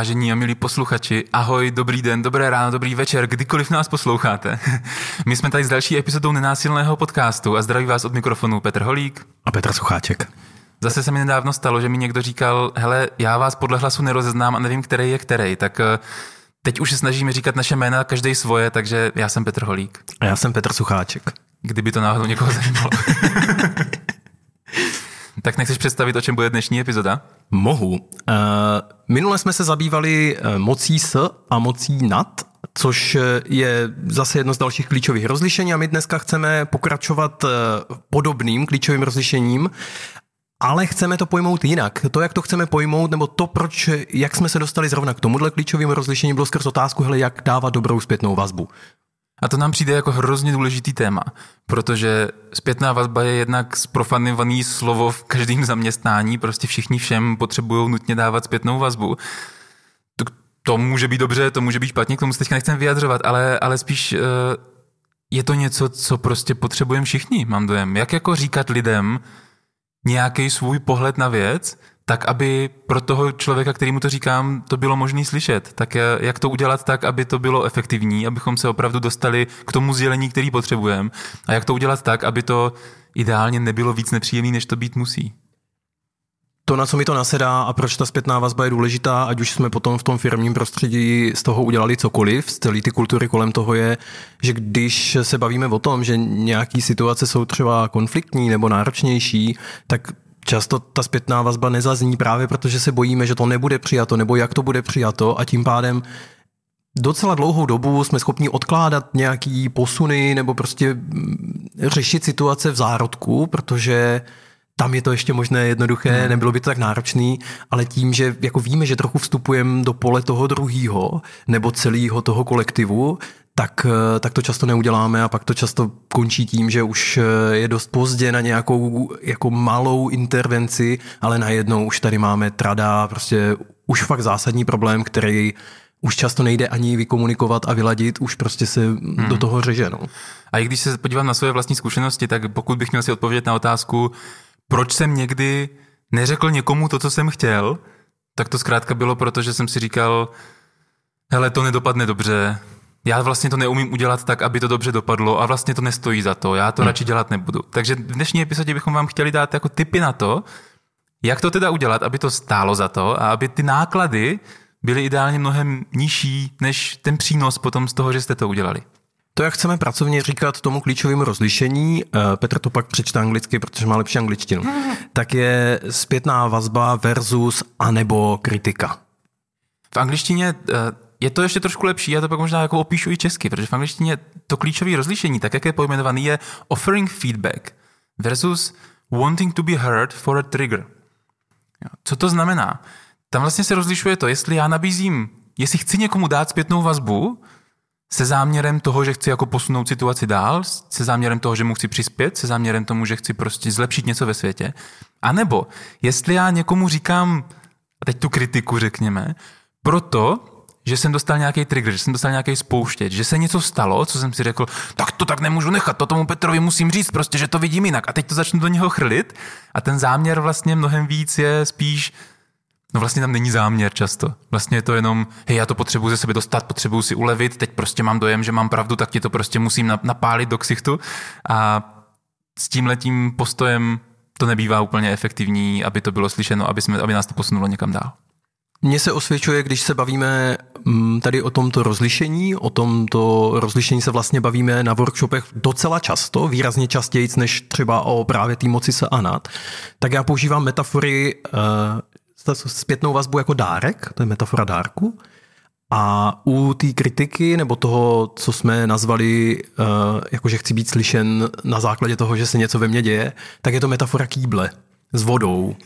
Vážení a milí posluchači, ahoj, dobrý den, dobré ráno, dobrý večer, kdykoliv nás posloucháte. My jsme tady s další epizodou nenásilného podcastu a zdraví vás od mikrofonu Petr Holík a Petr Sucháček. Zase se mi nedávno stalo, že mi někdo říkal, hele, já vás podle hlasu nerozeznám a nevím, který je který, tak eh, teď už se snažíme říkat naše jména, každý svoje, takže já jsem Petr Holík. A já jsem Petr Sucháček. Kdyby to náhodou někoho zajímalo. tak nechceš představit, o čem bude dnešní epizoda? Mohu. Uh, minule jsme se zabývali eh, mocí s a mocí nad, což je zase jedno z dalších klíčových rozlišení a my dneska chceme pokračovat podobným klíčovým rozlišením ale chceme to pojmout jinak. To, jak to chceme pojmout, nebo to, proč, jak jsme se dostali zrovna k tomuhle klíčovému rozlišení, bylo skrz otázku, hele, jak dávat dobrou zpětnou vazbu. A to nám přijde jako hrozně důležitý téma, protože zpětná vazba je jednak sprofanovaný slovo v každém zaměstnání, prostě všichni všem potřebují nutně dávat zpětnou vazbu. To, to může být dobře, to může být špatně, k tomu se teďka nechcem vyjadřovat, ale, ale spíš uh, je to něco, co prostě potřebujeme všichni, mám dojem. Jak jako říkat lidem, nějaký svůj pohled na věc, tak aby pro toho člověka, kterýmu to říkám, to bylo možné slyšet. Tak jak to udělat tak, aby to bylo efektivní, abychom se opravdu dostali k tomu sdělení, který potřebujeme. A jak to udělat tak, aby to ideálně nebylo víc nepříjemný, než to být musí to, na co mi to nasedá a proč ta zpětná vazba je důležitá, ať už jsme potom v tom firmním prostředí z toho udělali cokoliv, z celé ty kultury kolem toho je, že když se bavíme o tom, že nějaké situace jsou třeba konfliktní nebo náročnější, tak často ta zpětná vazba nezazní právě protože se bojíme, že to nebude přijato nebo jak to bude přijato a tím pádem docela dlouhou dobu jsme schopni odkládat nějaký posuny nebo prostě mm, řešit situace v zárodku, protože tam je to ještě možné jednoduché, hmm. nebylo by to tak náročný, ale tím, že jako víme, že trochu vstupujeme do pole toho druhého nebo celého toho kolektivu, tak, eh, tak to často neuděláme a pak to často končí tím, že už eh, je dost pozdě na nějakou jako malou intervenci, ale najednou už tady máme trada, prostě už fakt zásadní problém, který už často nejde ani vykomunikovat a vyladit, už prostě se hmm. do toho řeže. No. A i když se podívám na své vlastní zkušenosti, tak pokud bych měl si odpovědět na otázku, proč jsem někdy neřekl někomu to, co jsem chtěl, tak to zkrátka bylo proto, že jsem si říkal, hele, to nedopadne dobře, já vlastně to neumím udělat tak, aby to dobře dopadlo a vlastně to nestojí za to, já to hmm. radši dělat nebudu. Takže v dnešní epizodě bychom vám chtěli dát jako tipy na to, jak to teda udělat, aby to stálo za to a aby ty náklady byly ideálně mnohem nižší než ten přínos potom z toho, že jste to udělali. To, jak chceme pracovně říkat tomu klíčovému rozlišení, eh, Petr to pak přečte anglicky, protože má lepší angličtinu, tak je zpětná vazba versus anebo kritika. V angličtině eh, je to ještě trošku lepší, já to pak možná jako opíšu i česky, protože v angličtině to klíčové rozlišení, tak jak je pojmenovaný, je offering feedback versus wanting to be heard for a trigger. Co to znamená? Tam vlastně se rozlišuje to, jestli já nabízím, jestli chci někomu dát zpětnou vazbu, se záměrem toho, že chci jako posunout situaci dál, se záměrem toho, že mu chci přispět, se záměrem tomu, že chci prostě zlepšit něco ve světě. A nebo jestli já někomu říkám, a teď tu kritiku řekněme, proto, že jsem dostal nějaký trigger, že jsem dostal nějaký spouštěč, že se něco stalo, co jsem si řekl, tak to tak nemůžu nechat, to tomu Petrovi musím říct, prostě, že to vidím jinak. A teď to začnu do něho chrlit a ten záměr vlastně mnohem víc je spíš No vlastně tam není záměr často. Vlastně je to jenom, hej, já to potřebuji ze sebe dostat, potřebuji si ulevit, teď prostě mám dojem, že mám pravdu, tak ti to prostě musím napálit do ksichtu. A s tím letím postojem to nebývá úplně efektivní, aby to bylo slyšeno, aby, jsme, aby nás to posunulo někam dál. Mně se osvědčuje, když se bavíme mm, tady o tomto rozlišení, o tomto rozlišení se vlastně bavíme na workshopech docela často, výrazně častěji než třeba o právě té moci se a nad, tak já používám metafory eh, zpětnou vazbu jako dárek, to je metafora dárku. A u té kritiky, nebo toho, co jsme nazvali, uh, jako že chci být slyšen na základě toho, že se něco ve mně děje, tak je to metafora kýble s vodou.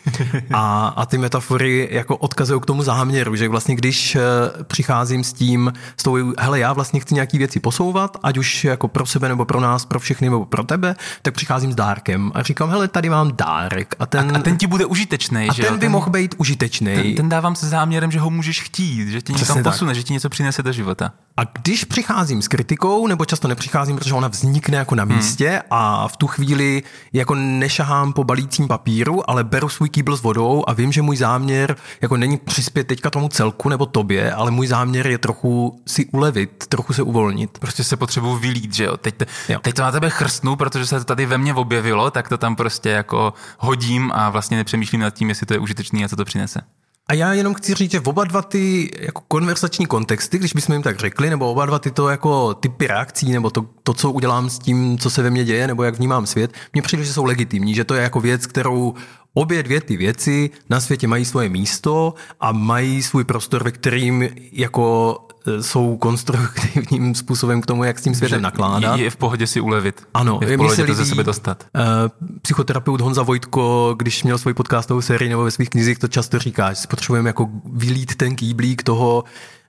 A, a ty metafory jako odkazují k tomu záměru, že vlastně když eh, přicházím s tím, s tou, hele, já vlastně chci nějaký věci posouvat, ať už jako pro sebe nebo pro nás, pro všechny nebo pro tebe, tak přicházím s dárkem a říkám, hele, tady mám dárek. A ten, a, a ten ti bude užitečný, že ten by ten, mohl být užitečný. Ten, ten dávám se záměrem, že ho můžeš chtít, že ti někam posune, tak. že ti něco přinese do života. A když přicházím s kritikou, nebo často nepřicházím, protože ona vznikne jako na hmm. místě hmm. a v tu chvíli jako nešahám po balícím papíru, beru, ale beru svůj kýbl s vodou a vím, že můj záměr jako není přispět teďka tomu celku nebo tobě, ale můj záměr je trochu si ulevit, trochu se uvolnit. Prostě se potřebuji vylít, že jo? Teď, te, jo. teď to na tebe chrstnu, protože se to tady ve mně objevilo, tak to tam prostě jako hodím a vlastně nepřemýšlím nad tím, jestli to je užitečný a co to přinese. A já jenom chci říct, že oba dva ty jako konversační kontexty, když bychom jim tak řekli, nebo oba dva tyto jako typy reakcí, nebo to, to, co udělám s tím, co se ve mně děje, nebo jak vnímám svět, mně přijde, že jsou legitimní, že to je jako věc, kterou obě dvě ty věci na světě mají svoje místo a mají svůj prostor, ve kterým jako jsou konstruktivním způsobem k tomu, jak s tím světem nakládat. Je v pohodě si ulevit. Ano, je v pohodě to ze sebe dostat. Uh, psychoterapeut Honza Vojtko, když měl svoji podcastovou sérii nebo ve svých knizích, to často říká, že si potřebujeme jako vylít ten kýblík toho,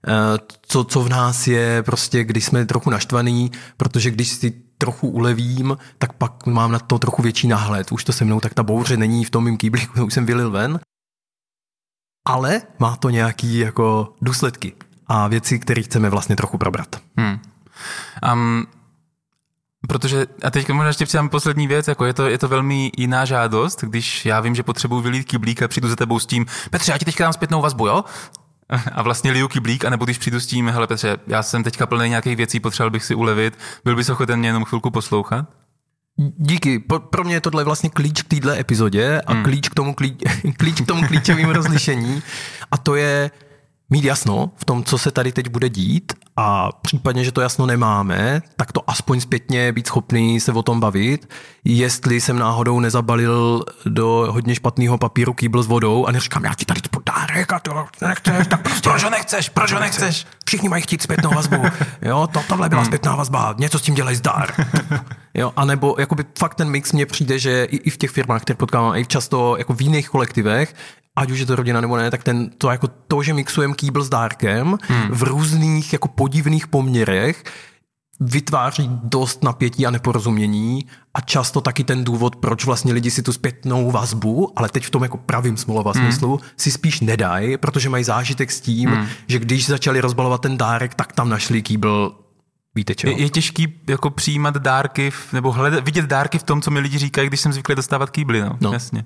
uh, co, co v nás je, prostě když jsme trochu naštvaný, protože když si trochu ulevím, tak pak mám na to trochu větší náhled. Už to se mnou, tak ta bouře není v tom mým kýblíku, už jsem vylil ven. Ale má to nějaký jako důsledky a věci, které chceme vlastně trochu probrat. Hmm. Um, Protože, a teď možná ještě přidám poslední věc, jako je to, je to velmi jiná žádost, když já vím, že potřebuji vylít kyblík a přijdu za tebou s tím, Petře, já ti teďka dám zpětnou vazbu, jo? a vlastně liju kyblík, anebo když přijdu s tím, hele Petře, já jsem teďka plný nějakých věcí, potřeboval bych si ulevit, byl bys ochoten mě jenom chvilku poslouchat? Díky. Pro mě je tohle vlastně klíč k téhle epizodě a hmm. klíč, k tomu klíč, klíč k tomu klíčovým rozlišení. A to je mít jasno v tom, co se tady teď bude dít a případně, že to jasno nemáme, tak to aspoň zpětně být schopný se o tom bavit, jestli jsem náhodou nezabalil do hodně špatného papíru kýbl s vodou a neříkám, já ti tady to dárek a to nechceš, tak prostě... proč ho nechceš, proč ho nechceš? Všichni mají chtít zpětnou vazbu. Jo, to, tohle byla hmm. zpětná vazba, něco s tím dělej zdar. Jo, a nebo jakoby fakt ten mix mně přijde, že i, i v těch firmách, které potkávám, i často jako v jiných kolektivech, ať už je to rodina nebo ne, tak ten, to, jako to, že mixujeme kýbl s dárkem hmm. v různých jako podivných poměrech, vytváří dost napětí a neporozumění a často taky ten důvod, proč vlastně lidi si tu zpětnou vazbu, ale teď v tom jako pravým smolova hmm. smyslu, si spíš nedají, protože mají zážitek s tím, hmm. že když začali rozbalovat ten dárek, tak tam našli kýbl Víte čeho? Je, je těžký jako přijímat dárky, v, nebo hledat, vidět dárky v tom, co mi lidi říkají, když jsem zvyklý dostávat kýbly, no. no. Jasně.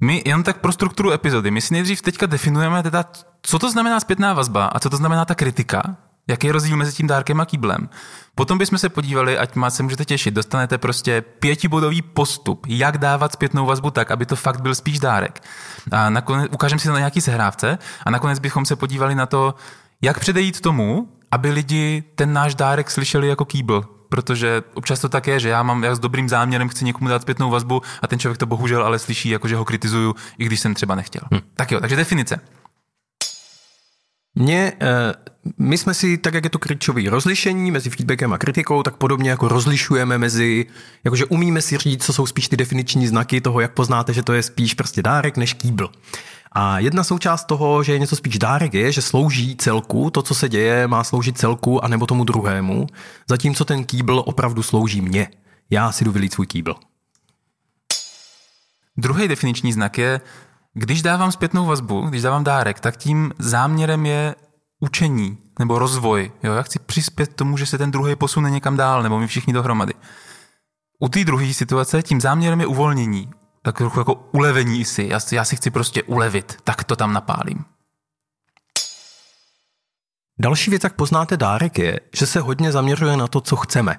My jen tak pro strukturu epizody, my si nejdřív teďka definujeme teda, co to znamená zpětná vazba a co to znamená ta kritika, jaký je rozdíl mezi tím dárkem a kýblem. Potom bychom se podívali, ať má se můžete těšit, dostanete prostě pětibodový postup, jak dávat zpětnou vazbu tak, aby to fakt byl spíš dárek. A nakonec ukážeme si to na nějaký sehrávce a nakonec bychom se podívali na to, jak předejít tomu, aby lidi ten náš dárek slyšeli jako kýbl, protože občas to tak je, že já mám já s dobrým záměrem chci někomu dát zpětnou vazbu a ten člověk to bohužel ale slyší, jako že ho kritizuju, i když jsem třeba nechtěl. Hm. Tak jo, takže definice. Mě, eh, my jsme si, tak jak je to klíčové rozlišení mezi feedbackem a kritikou, tak podobně jako rozlišujeme mezi, jakože umíme si říct, co jsou spíš ty definiční znaky toho, jak poznáte, že to je spíš prostě dárek než kýbl. A jedna součást toho, že je něco spíš dárek, je, že slouží celku, to, co se děje, má sloužit celku a nebo tomu druhému, zatímco ten kýbl opravdu slouží mně. Já si jdu svůj kýbl. Druhý definiční znak je, když dávám zpětnou vazbu, když dávám dárek, tak tím záměrem je učení nebo rozvoj. Jo? Já chci přispět tomu, že se ten druhý posune někam dál, nebo my všichni dohromady. U té druhé situace tím záměrem je uvolnění tak trochu jako ulevení si. Já, já si chci prostě ulevit, tak to tam napálím. Další věc, jak poznáte dárek, je, že se hodně zaměřuje na to, co chceme.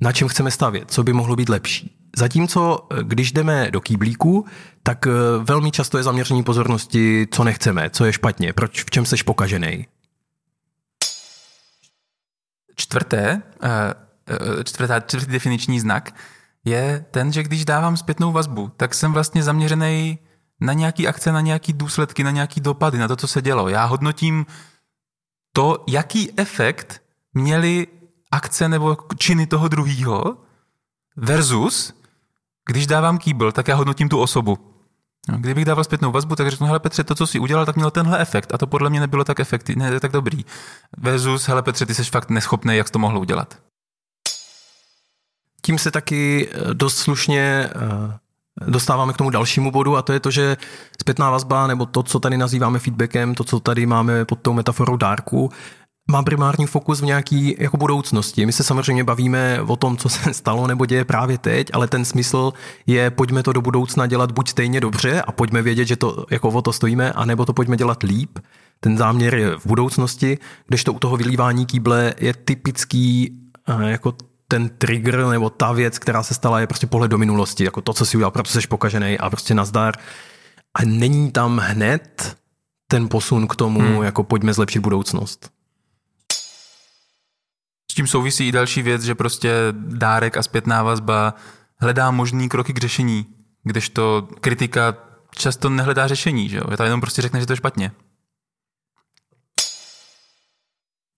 Na čem chceme stavět, co by mohlo být lepší. Zatímco, když jdeme do kýblíku, tak eh, velmi často je zaměření pozornosti, co nechceme, co je špatně, proč, v čem seš pokažený. Čtvrté, eh, eh, čtvrtá, čtvrtý definiční znak je ten, že když dávám zpětnou vazbu, tak jsem vlastně zaměřený na nějaký akce, na nějaký důsledky, na nějaký dopady, na to, co se dělo. Já hodnotím to, jaký efekt měly akce nebo činy toho druhého versus, když dávám kýbl, tak já hodnotím tu osobu. No, kdybych dával zpětnou vazbu, tak řeknu, hele Petře, to, co jsi udělal, tak mělo tenhle efekt a to podle mě nebylo tak efektivní, ne, tak dobrý. Versus, hele Petře, ty jsi fakt neschopný, jak jsi to mohl udělat tím se taky eh, dost slušně eh, dostáváme k tomu dalšímu bodu a to je to, že zpětná vazba nebo to, co tady nazýváme feedbackem, to, co tady máme pod tou metaforou dárku, má primární fokus v nějaký jako budoucnosti. My se samozřejmě bavíme o tom, co se stalo nebo děje právě teď, ale ten smysl je, pojďme to do budoucna dělat buď stejně dobře a pojďme vědět, že to jako o to stojíme, anebo to pojďme dělat líp. Ten záměr je v budoucnosti, kdežto u toho vylívání kýble je typický eh, jako ten trigger nebo ta věc, která se stala, je prostě pohled do minulosti, jako to, co si udělal, proto jsi pokažený a prostě nazdar. A není tam hned ten posun k tomu, hmm. jako pojďme zlepšit budoucnost. S tím souvisí i další věc, že prostě dárek a zpětná vazba hledá možný kroky k řešení, kdežto kritika často nehledá řešení, že jo? Je to jenom prostě řekne, že to je špatně.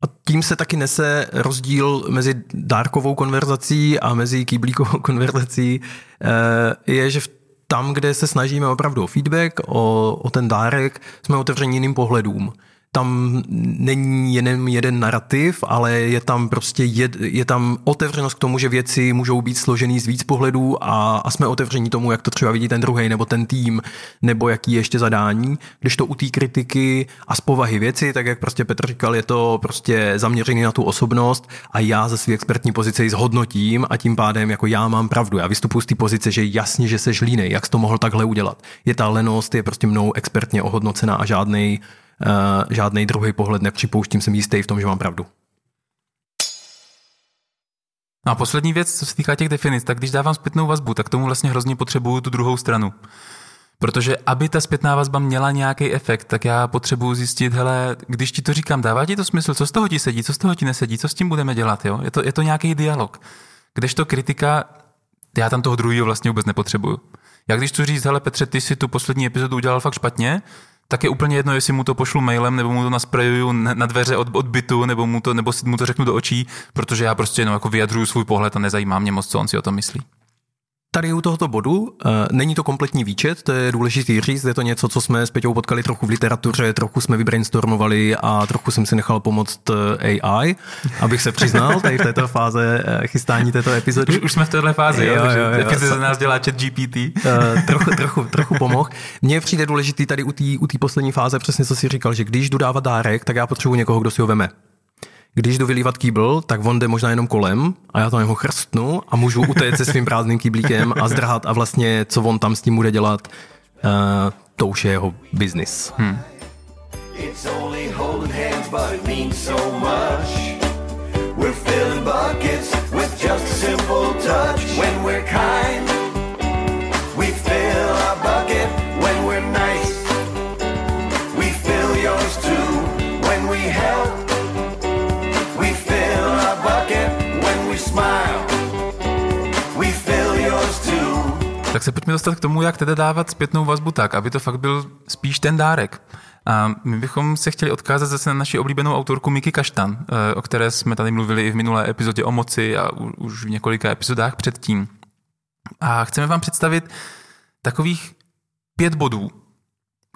A tím se taky nese rozdíl mezi dárkovou konverzací a mezi kýblíkovou konverzací, eh, je, že v tam, kde se snažíme opravdu o feedback, o, o ten dárek, jsme otevřeni jiným pohledům tam není jenom jeden narrativ, ale je tam prostě jed, je tam otevřenost k tomu, že věci můžou být složený z víc pohledů a, a jsme otevření tomu, jak to třeba vidí ten druhý nebo ten tým, nebo jaký je ještě zadání. Když to u té kritiky a z povahy věci, tak jak prostě Petr říkal, je to prostě zaměřený na tu osobnost a já ze své expertní pozice ji zhodnotím a tím pádem jako já mám pravdu. Já vystupuji z té pozice, že jasně, že se línej, jak jsi to mohl takhle udělat. Je ta lenost, je prostě mnou expertně ohodnocená a žádný uh, žádný druhý pohled nepřipouštím, jsem jistý v tom, že mám pravdu. No a poslední věc, co se týká těch definic, tak když dávám zpětnou vazbu, tak tomu vlastně hrozně potřebuju tu druhou stranu. Protože aby ta zpětná vazba měla nějaký efekt, tak já potřebuji zjistit, hele, když ti to říkám, dává ti to smysl, co z toho ti sedí, co z toho ti nesedí, co s tím budeme dělat, jo? Je to, je to nějaký dialog. Kdežto kritika, já tam toho druhého vlastně vůbec nepotřebuju. Já když tu říct, hele Petře, ty si tu poslední epizodu udělal fakt špatně, tak je úplně jedno, jestli mu to pošlu mailem, nebo mu to nasprejuju na dveře od, od bytu, nebo mu to, nebo si mu to řeknu do očí, protože já prostě jenom jako vyjadřuju svůj pohled a nezajímá mě moc, co on si o tom myslí. Tady u tohoto bodu e, není to kompletní výčet, to je důležitý říct, je to něco, co jsme s Peťou potkali trochu v literatuře, trochu jsme vybrainstormovali a trochu jsem si nechal pomoct eh, AI, abych se přiznal tady v této fáze eh, chystání této epizody. Už, už jsme v této fázi, jo, jo, jo, jo, jo. za nás dělá chat GPT. Trochu, trochu, trochu pomohl. Mně přijde důležitý tady u té u poslední fáze přesně, co si říkal, že když jdu dávat dárek, tak já potřebuji někoho, kdo si ho veme. Když jdu vylívat kýbl, tak on jde možná jenom kolem a já tam jeho chrstnu a můžu utéct se svým prázdným kýblíkem a zdrhat a vlastně, co on tam s tím bude dělat, uh, to už je jeho business. Hmm. It's only holding hands, but it means so much. We're filling buckets with just a simple touch. When we're kind, Tak se pojďme dostat k tomu, jak tedy dávat zpětnou vazbu tak, aby to fakt byl spíš ten dárek. A my bychom se chtěli odkázat zase na naši oblíbenou autorku Miki Kaštan, eh, o které jsme tady mluvili i v minulé epizodě o moci a už v několika epizodách předtím. A chceme vám představit takových pět bodů,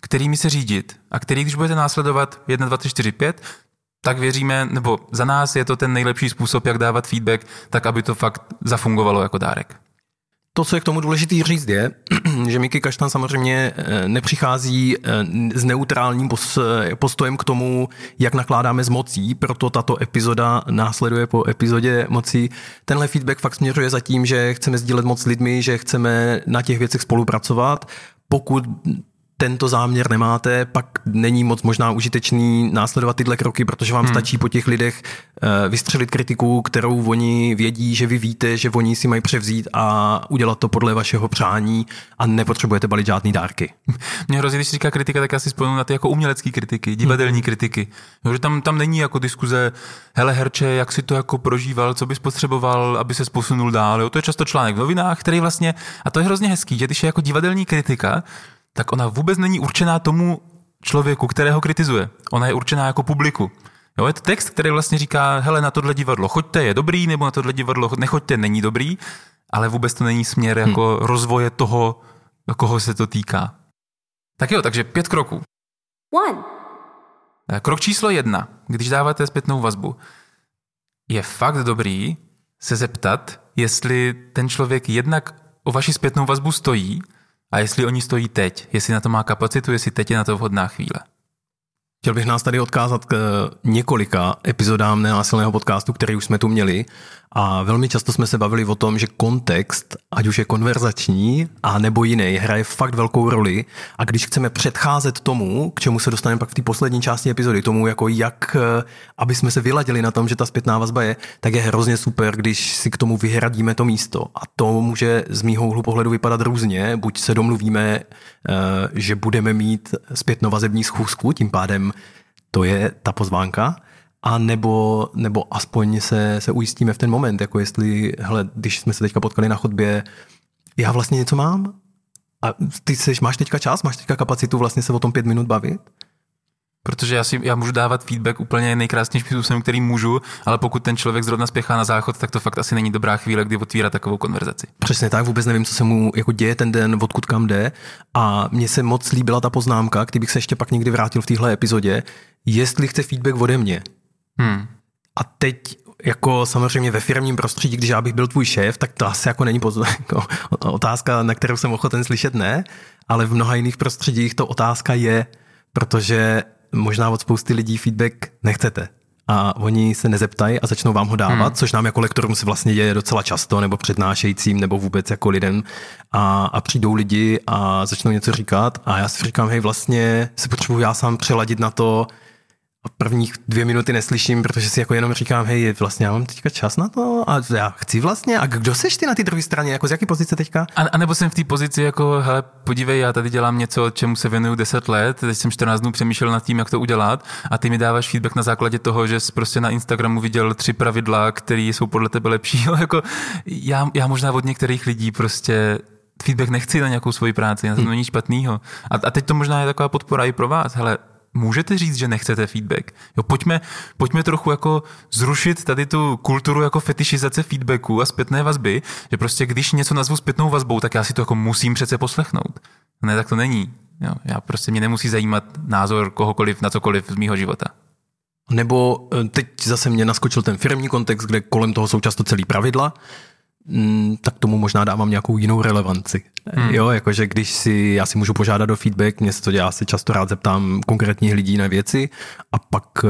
kterými se řídit a který, když budete následovat 1, 2, 3, 4, 5, tak věříme, nebo za nás je to ten nejlepší způsob, jak dávat feedback, tak aby to fakt zafungovalo jako dárek. To, co je k tomu důležitý říct, je, že Miky Kaštan samozřejmě eh, nepřichází eh, s neutrálním postojem k tomu, jak nakládáme s mocí, proto tato epizoda následuje po epizodě mocí. Tenhle feedback fakt směřuje za tím, že chceme sdílet moc s lidmi, že chceme na těch věcech spolupracovat. Pokud tento záměr nemáte, pak není moc možná užitečný následovat tyhle kroky, protože vám hmm. stačí po těch lidech uh, vystřelit kritiku, kterou oni vědí, že vy víte, že oni si mají převzít a udělat to podle vašeho přání a nepotřebujete balit žádný dárky. Mě hrozí, když říká kritika, tak já si spomínám na ty jako umělecké kritiky, divadelní hmm. kritiky. No, že tam, tam není jako diskuze, hele herče, jak si to jako prožíval, co bys potřeboval, aby se posunul dál. Jo? To je často článek v novinách, který vlastně, a to je hrozně hezký, že když je jako divadelní kritika, tak ona vůbec není určená tomu člověku, kterého kritizuje. Ona je určená jako publiku. Jo, je to text, který vlastně říká, hele, na tohle divadlo choďte, je dobrý, nebo na tohle divadlo nechoďte, není dobrý, ale vůbec to není směr hm. jako hmm. rozvoje toho, koho se to týká. Tak jo, takže pět kroků. One. Eh, krok číslo jedna, když dáváte zpětnou vazbu. Je fakt dobrý se zeptat, jestli ten člověk jednak o vaši zpětnou vazbu stojí, a jestli oni stojí teď, jestli na to má kapacitu, jestli teď je na to vhodná chvíle. Chtěl bych nás tady odkázat k několika epizodám nenásilného podcastu, který už jsme tu měli a velmi často jsme se bavili o tom, že kontext, ať už je konverzační a nebo jiný, hraje fakt velkou roli. A když chceme předcházet tomu, k čemu se dostaneme pak v té poslední části epizody, tomu jako jak, eh, aby jsme se vyladili na tom, že ta zpětná vazba je, tak je hrozně super, když si k tomu vyhradíme to místo. A to může z mýho úhlu pohledu vypadat různě, buď se domluvíme, eh, že budeme mít zpětnovazební schůzku, tím pádem to je ta pozvánka, a nebo, nebo aspoň se, se ujistíme v ten moment, jako jestli, hele, když jsme se teďka potkali na chodbě, já vlastně něco mám a ty seš, máš teďka čas, máš teďka kapacitu vlastně se o tom pět minut bavit? Protože já, si, já můžu dávat feedback úplně nejkrásnějším způsobem, který můžu, ale pokud ten člověk zrovna spěchá na záchod, tak to fakt asi není dobrá chvíle, kdy otvírá takovou konverzaci. Přesně tak, vůbec nevím, co se mu jako děje ten den, odkud kam jde. A mně se moc líbila ta poznámka, kdybych se ještě pak někdy vrátil v téhle epizodě, jestli chce feedback ode mě. Hmm. A teď jako samozřejmě ve firmním prostředí, když já bych byl tvůj šéf, tak to asi jako není poz... jako otázka, na kterou jsem ochoten slyšet, ne, ale v mnoha jiných prostředích to otázka je, protože možná od spousty lidí feedback nechcete a oni se nezeptají a začnou vám ho dávat, hmm. což nám jako lektorům se vlastně děje docela často, nebo přednášejícím, nebo vůbec jako lidem a, a přijdou lidi a začnou něco říkat a já si říkám, hej, vlastně se potřebuji já sám přeladit na to, prvních dvě minuty neslyším, protože si jako jenom říkám, hej, vlastně já mám teďka čas na to a já chci vlastně. A kdo seš ty na té druhé straně? Jako z jaké pozice teďka? A, a nebo jsem v té pozici jako, hele, podívej, já tady dělám něco, čemu se věnuju 10 let, teď jsem 14 dnů přemýšlel nad tím, jak to udělat a ty mi dáváš feedback na základě toho, že jsi prostě na Instagramu viděl tři pravidla, které jsou podle tebe lepší. jako, já, já možná od některých lidí prostě feedback nechci na nějakou svoji práci, na to hmm. není špatného. A, a teď to možná je taková podpora i pro vás. Hele, můžete říct, že nechcete feedback. Jo, pojďme, pojďme trochu jako zrušit tady tu kulturu jako fetišizace feedbacku a zpětné vazby, že prostě když něco nazvu zpětnou vazbou, tak já si to jako musím přece poslechnout. Ne, tak to není. Jo, já prostě mě nemusí zajímat názor kohokoliv na cokoliv z mýho života. Nebo eh, teď zase mě naskočil ten firmní kontext, kde kolem toho jsou často celý pravidla, tak tomu možná dávám nějakou jinou relevanci. Hmm. Jo, jakože když si, já si můžu požádat o feedback, mně se to dělá, si často rád zeptám konkrétních lidí na věci a pak eh,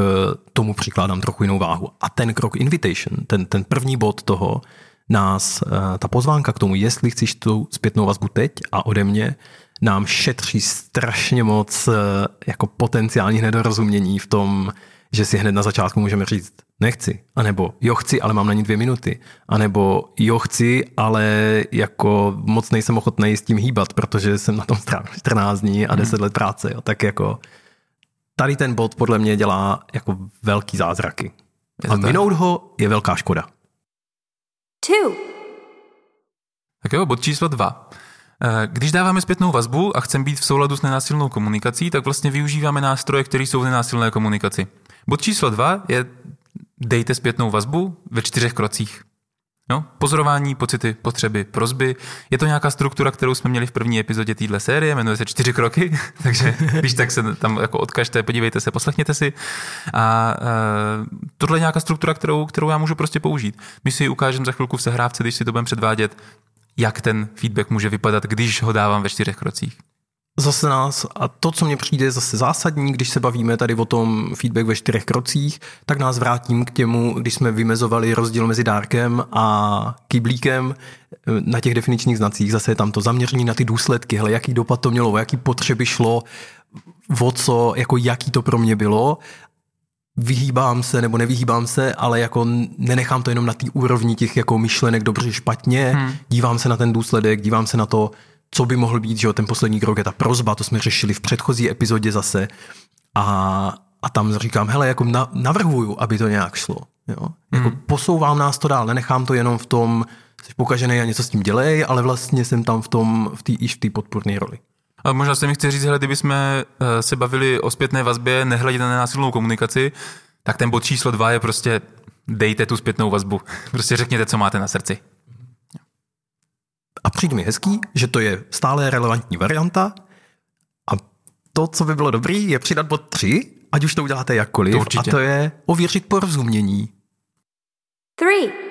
tomu přikládám trochu jinou váhu. A ten krok invitation, ten, ten první bod toho, nás, eh, ta pozvánka k tomu, jestli chceš tu zpětnou vazbu teď a ode mě, nám šetří strašně moc eh, jako potenciální nedorozumění v tom, že si hned na začátku můžeme říct, nechci, anebo jo chci, ale mám na ní dvě minuty, anebo jo chci, ale jako moc nejsem ochotný s tím hýbat, protože jsem na tom strávil 14 dní a 10 hmm. let práce, jo. tak jako tady ten bod podle mě dělá jako velký zázraky. A minout ho je velká škoda. Two. Tak jo, bod číslo dva. Eh, když dáváme zpětnou vazbu a chceme být v souladu s nenásilnou komunikací, tak vlastně využíváme nástroje, které jsou v nenásilné komunikaci. Bod číslo dva je dejte zpětnou vazbu ve čtyřech krocích. No, pozorování, pocity, potřeby, prozby. Je to nějaká struktura, kterou jsme měli v první epizodě téhle série, jmenuje se čtyři kroky, takže když tak se tam jako odkažte, podívejte se, poslechněte si. A uh, tohle je nějaká struktura, kterou, kterou já můžu prostě použít. My si ji ukážeme za chvilku v sehrávce, když si to budeme předvádět, jak ten feedback může vypadat, když ho dávám ve čtyřech krocích? Zase nás, a to, co mně přijde zase zásadní, když se bavíme tady o tom feedback ve čtyřech krocích, tak nás vrátím k těmu, když jsme vymezovali rozdíl mezi dárkem a kyblíkem na těch definičních znacích. Zase je tam to zaměření na ty důsledky, hele, jaký dopad to mělo, o jaký potřeby šlo, o co, jako jaký to pro mě bylo vyhýbám se nebo nevyhýbám se, ale jako nenechám to jenom na té úrovni těch jako myšlenek dobře, špatně, hmm. dívám se na ten důsledek, dívám se na to, co by mohl být, že jo, ten poslední krok je ta prozba, to jsme řešili v předchozí epizodě zase a, a tam říkám, hele, jako na, navrhuju, aby to nějak šlo, jo. Jako hmm. posouvám nás to dál, nenechám to jenom v tom, jsi pokažený a něco s tím dělej, ale vlastně jsem tam v tom, v té, i v té podporné roli. A možná se mi chce říct, hele, kdybychom eh, se bavili o zpětné vazbě, nehledě na nenásilnou komunikaci, tak ten bod číslo dva je prostě dejte tu zpětnou vazbu. Prostě řekněte, co máte na srdci. A přijde mi hezký, že to je stále relevantní varianta a to, co by bylo dobrý, je přidat bod 3, ať už to uděláte jakkoliv, to určitě. a to je ověřit porozumění. Three.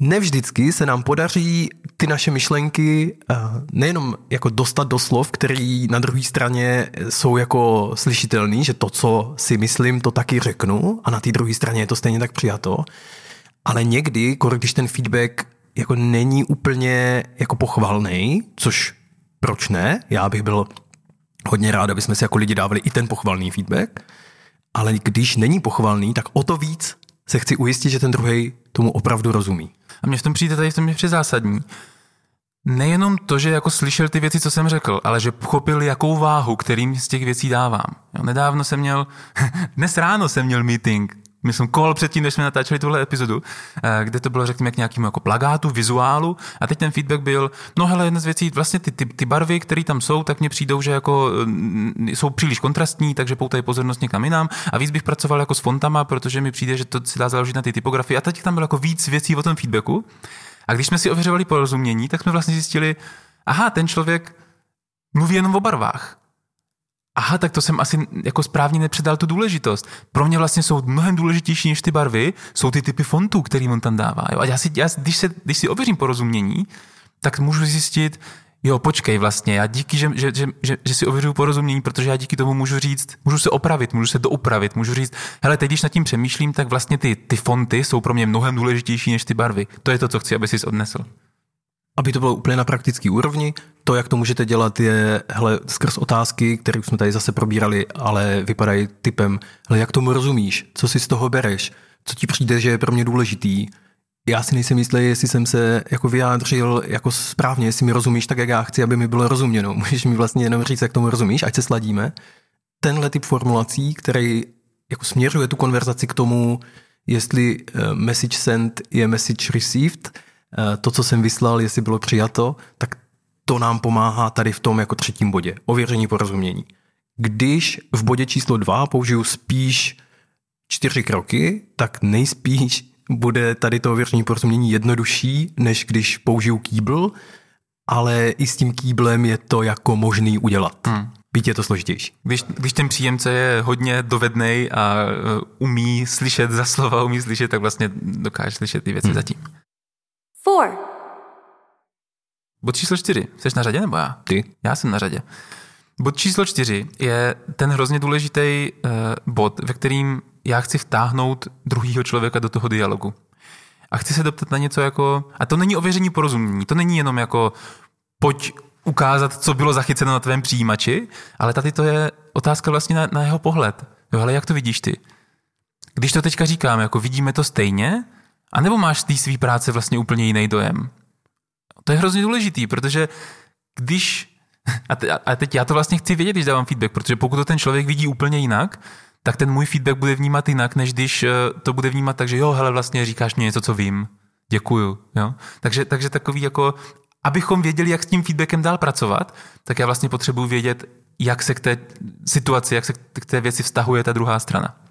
Nevždycky se nám podaří ty naše myšlenky eh, nejenom jako dostat do slov, které na druhé straně jsou jako slyšitelný, že to, co si myslím, to taky řeknu a na té druhé straně je to stejně tak přijato, ale někdy, když ten feedback jako není úplně jako pochvalný, což proč ne, já bych byl hodně rád, aby jsme si jako lidi dávali i ten pochvalný feedback, ale když není pochvalný, tak o to víc se chci ujistit, že ten druhý tomu opravdu rozumí. A mě v tom přijde tady v tom je zásadní. Nejenom to, že jako slyšel ty věci, co jsem řekl, ale že pochopil, jakou váhu, kterým z těch věcí dávám. Jo, nedávno jsem měl, dnes ráno jsem měl meeting myslím, kol předtím, než jsme natáčeli tuhle epizodu, eh, kde to bylo, řekněme, k nějakému jako plagátu, vizuálu. A teď ten feedback byl, no hele, jedna z věcí, vlastně ty, ty, ty barvy, které tam jsou, tak mně přijdou, že jako mm, jsou příliš kontrastní, takže poutají pozornost někam jinam. A víc bych pracoval jako s fontama, protože mi přijde, že to se dá založit na ty typografie a teď tam bylo jako víc věcí o tom feedbacku. A když jsme si ověřovali porozumění, tak jsme vlastně zjistili, aha, ten člověk mluví jenom o barvách aha, tak to jsem asi jako správně nepředal tu důležitost. Pro mě vlastně jsou mnohem důležitější než ty barvy, jsou ty typy fontů, který on tam dává. Jo? A já si, já, když, se, když si ověřím porozumění, tak můžu zjistit, jo, počkej vlastně, já díky, že, že, že, že, že si ověřuju porozumění, protože já díky tomu můžu říct, můžu se opravit, můžu se doupravit, můžu říct, hele, teď když nad tím přemýšlím, tak vlastně ty, ty fonty jsou pro mě mnohem důležitější než ty barvy. To je to, co chci, aby si odnesl. Aby to bylo úplně na praktický úrovni, to, jak to můžete dělat, je hele, skrz otázky, které jsme tady zase probírali, ale vypadají typem, hele, jak tomu rozumíš, co si z toho bereš, co ti přijde, že je pro mě důležitý. Já si nejsem jistý, jestli jsem se jako vyjádřil jako správně, jestli mi rozumíš tak, jak já chci, aby mi bylo rozuměno. Můžeš mi vlastně jenom říct, jak tomu rozumíš, ať se sladíme. Tenhle typ formulací, který jako směřuje tu konverzaci k tomu, jestli eh, message sent je message received, to, co jsem vyslal, jestli bylo přijato, tak to nám pomáhá tady v tom jako třetím bodě, ověření porozumění. Když v bodě číslo dva použiju spíš čtyři kroky, tak nejspíš bude tady to ověření porozumění jednodušší, než když použiju kýbl, ale i s tím kýblem je to jako možný udělat. Hmm. Byť je to složitější. Když, když ten příjemce je hodně dovedný a e, umí slyšet za slova, umí slyšet, tak vlastně dokáže slyšet ty věci hmm. zatím. Four. Bod číslo čtyři. Jsi na řadě nebo já? Ty. Já jsem na řadě. Bod číslo čtyři je ten hrozně důležitý uh, bod, ve kterým já chci vtáhnout druhého člověka do toho dialogu. A chci se doptat na něco jako, a to není ověření porozumění, to není jenom jako pojď ukázat, co bylo zachyceno na tvém přijímači, ale tady to je otázka vlastně na, na jeho pohled. Jo, ale jak to vidíš ty? Když to teďka říkám, jako vidíme to stejně, anebo máš z té své práce vlastně úplně jiný dojem? To je hrozně důležitý, protože když, a, a teď já to vlastně chci vědět, když dávám feedback, protože pokud to ten člověk vidí úplně jinak, tak ten můj feedback bude vnímat jinak, než když eh, to bude vnímat tak, že jo, hele, vlastně říkáš mi něco, co vím. Děkuju. Jo? Takže, takže takový jako, abychom věděli, jak s tím feedbackem dál pracovat, tak já vlastně potřebuji vědět, jak se k té situaci, jak se k té věci vztahuje ta druhá strana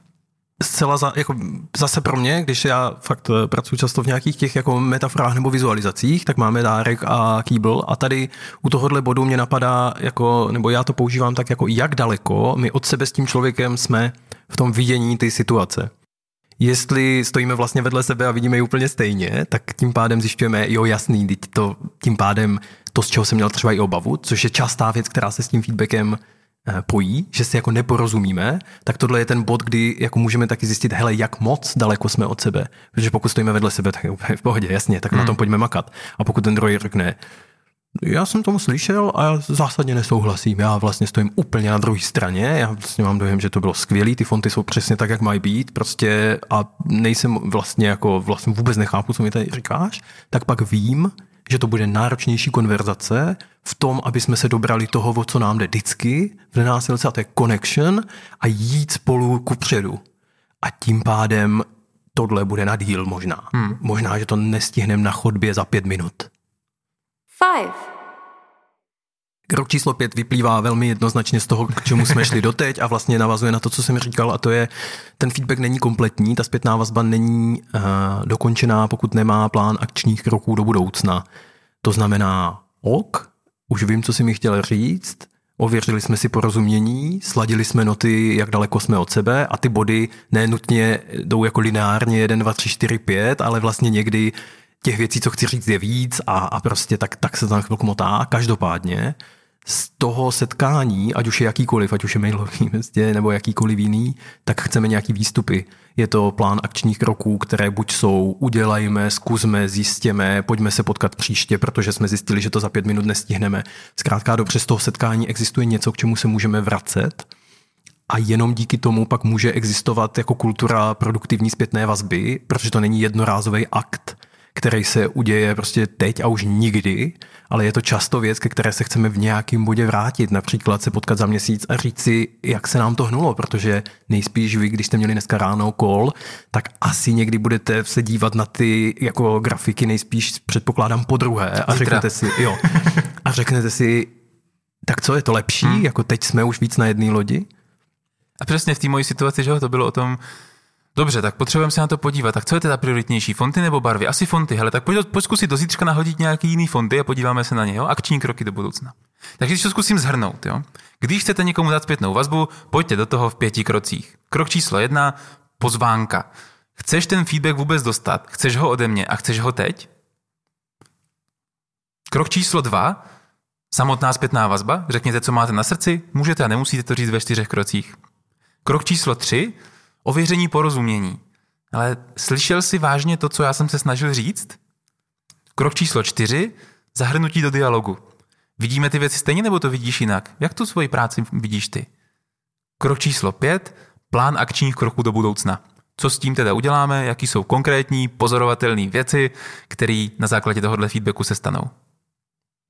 zcela za, jako zase pro mě, když já fakt eh, pracuji často v nějakých těch jako metaforách nebo vizualizacích, tak máme dárek a kýbl a tady u tohohle bodu mě napadá, jako, nebo já to používám tak jako jak daleko my od sebe s tím člověkem jsme v tom vidění té situace. Jestli stojíme vlastně vedle sebe a vidíme ji úplně stejně, tak tím pádem zjišťujeme, jo jasný, to, tím pádem to, z čeho jsem měl třeba i obavu, což je častá věc, která se s tím feedbackem pojí, že si jako neporozumíme, tak tohle je ten bod, kdy jako můžeme taky zjistit, hele, jak moc daleko jsme od sebe. Protože pokud stojíme vedle sebe, tak je v pohodě, jasně, tak hmm. na tom pojďme makat. A pokud ten druhý řekne, já jsem tomu slyšel a já zásadně nesouhlasím. Já vlastně stojím úplně na druhé straně. Já vlastně mám dojem, že to bylo skvělé. Ty fonty jsou přesně tak, jak mají být. Prostě a nejsem vlastně jako, vlastně vůbec nechápu, co mi tady říkáš. Tak pak vím, že to bude náročnější konverzace v tom, aby jsme se dobrali toho, o co nám jde vždycky v nenásilce, a to je connection a jít spolu ku předu. A tím pádem tohle bude na díl možná. Hmm. Možná, že to nestihneme na chodbě za pět minut. Five. Krok číslo pět vyplývá velmi jednoznačně z toho, k čemu jsme šli doteď a vlastně navazuje na to, co jsem říkal, a to je, ten feedback není kompletní, ta zpětná vazba není uh, dokončená, pokud nemá plán akčních kroků do budoucna. To znamená, ok, už vím, co si mi chtěl říct, ověřili jsme si porozumění, sladili jsme noty, jak daleko jsme od sebe a ty body nenutně jdou jako lineárně 1, 2, 3, 4, 5, ale vlastně někdy těch věcí, co chci říct, je víc a, a prostě tak, tak se tam chvilku motá. Každopádně z toho setkání, ať už je jakýkoliv, ať už je mailový prostě, nebo jakýkoliv jiný, tak chceme nějaký výstupy. Je to plán akčních kroků, které buď jsou udělejme, zkusme, zjistěme, pojďme se potkat příště, protože jsme zjistili, že to za pět minut nestihneme. Zkrátka dobře z toho setkání existuje něco, k čemu se můžeme vracet a jenom díky tomu pak může existovat jako kultura produktivní zpětné vazby, protože to není jednorázový akt, který se uděje prostě teď a už nikdy, ale je to často věc, ke které se chceme v nějakém bodě vrátit. Například se potkat za měsíc a říct si, jak se nám to hnulo, protože nejspíš vy, když jste měli dneska ráno kol, tak asi někdy budete se dívat na ty jako grafiky nejspíš předpokládám po druhé a řeknete si, jo, a řeknete si, tak co je to lepší, hmm. jako teď jsme už víc na jedné lodi? A přesně v té mojí situaci, že to bylo o tom, Dobře, tak potřebujeme se na to podívat. Tak co je teda prioritnější, fonty nebo barvy? Asi fonty, hele, tak pojď, pojď zkusit do zítřka nahodit nějaký jiný fonty a podíváme se na ně, jo? Akční kroky do budoucna. Takže když to zkusím zhrnout, jo? Když chcete někomu dát zpětnou vazbu, pojďte do toho v pěti krocích. Krok číslo jedna, pozvánka. Chceš ten feedback vůbec dostat? Chceš ho ode mě a chceš ho teď? Krok číslo dva, samotná zpětná vazba. Řekněte, co máte na srdci, můžete a nemusíte to říct ve čtyřech krocích. Krok číslo tři, Ověření porozumění. Ale slyšel jsi vážně to, co já jsem se snažil říct? Krok číslo čtyři. Zahrnutí do dialogu. Vidíme ty věci stejně, nebo to vidíš jinak? Jak tu svoji práci vidíš ty? Krok číslo pět. Plán akčních kroků do budoucna. Co s tím teda uděláme, jaký jsou konkrétní, pozorovatelné věci, které na základě tohohle feedbacku se stanou.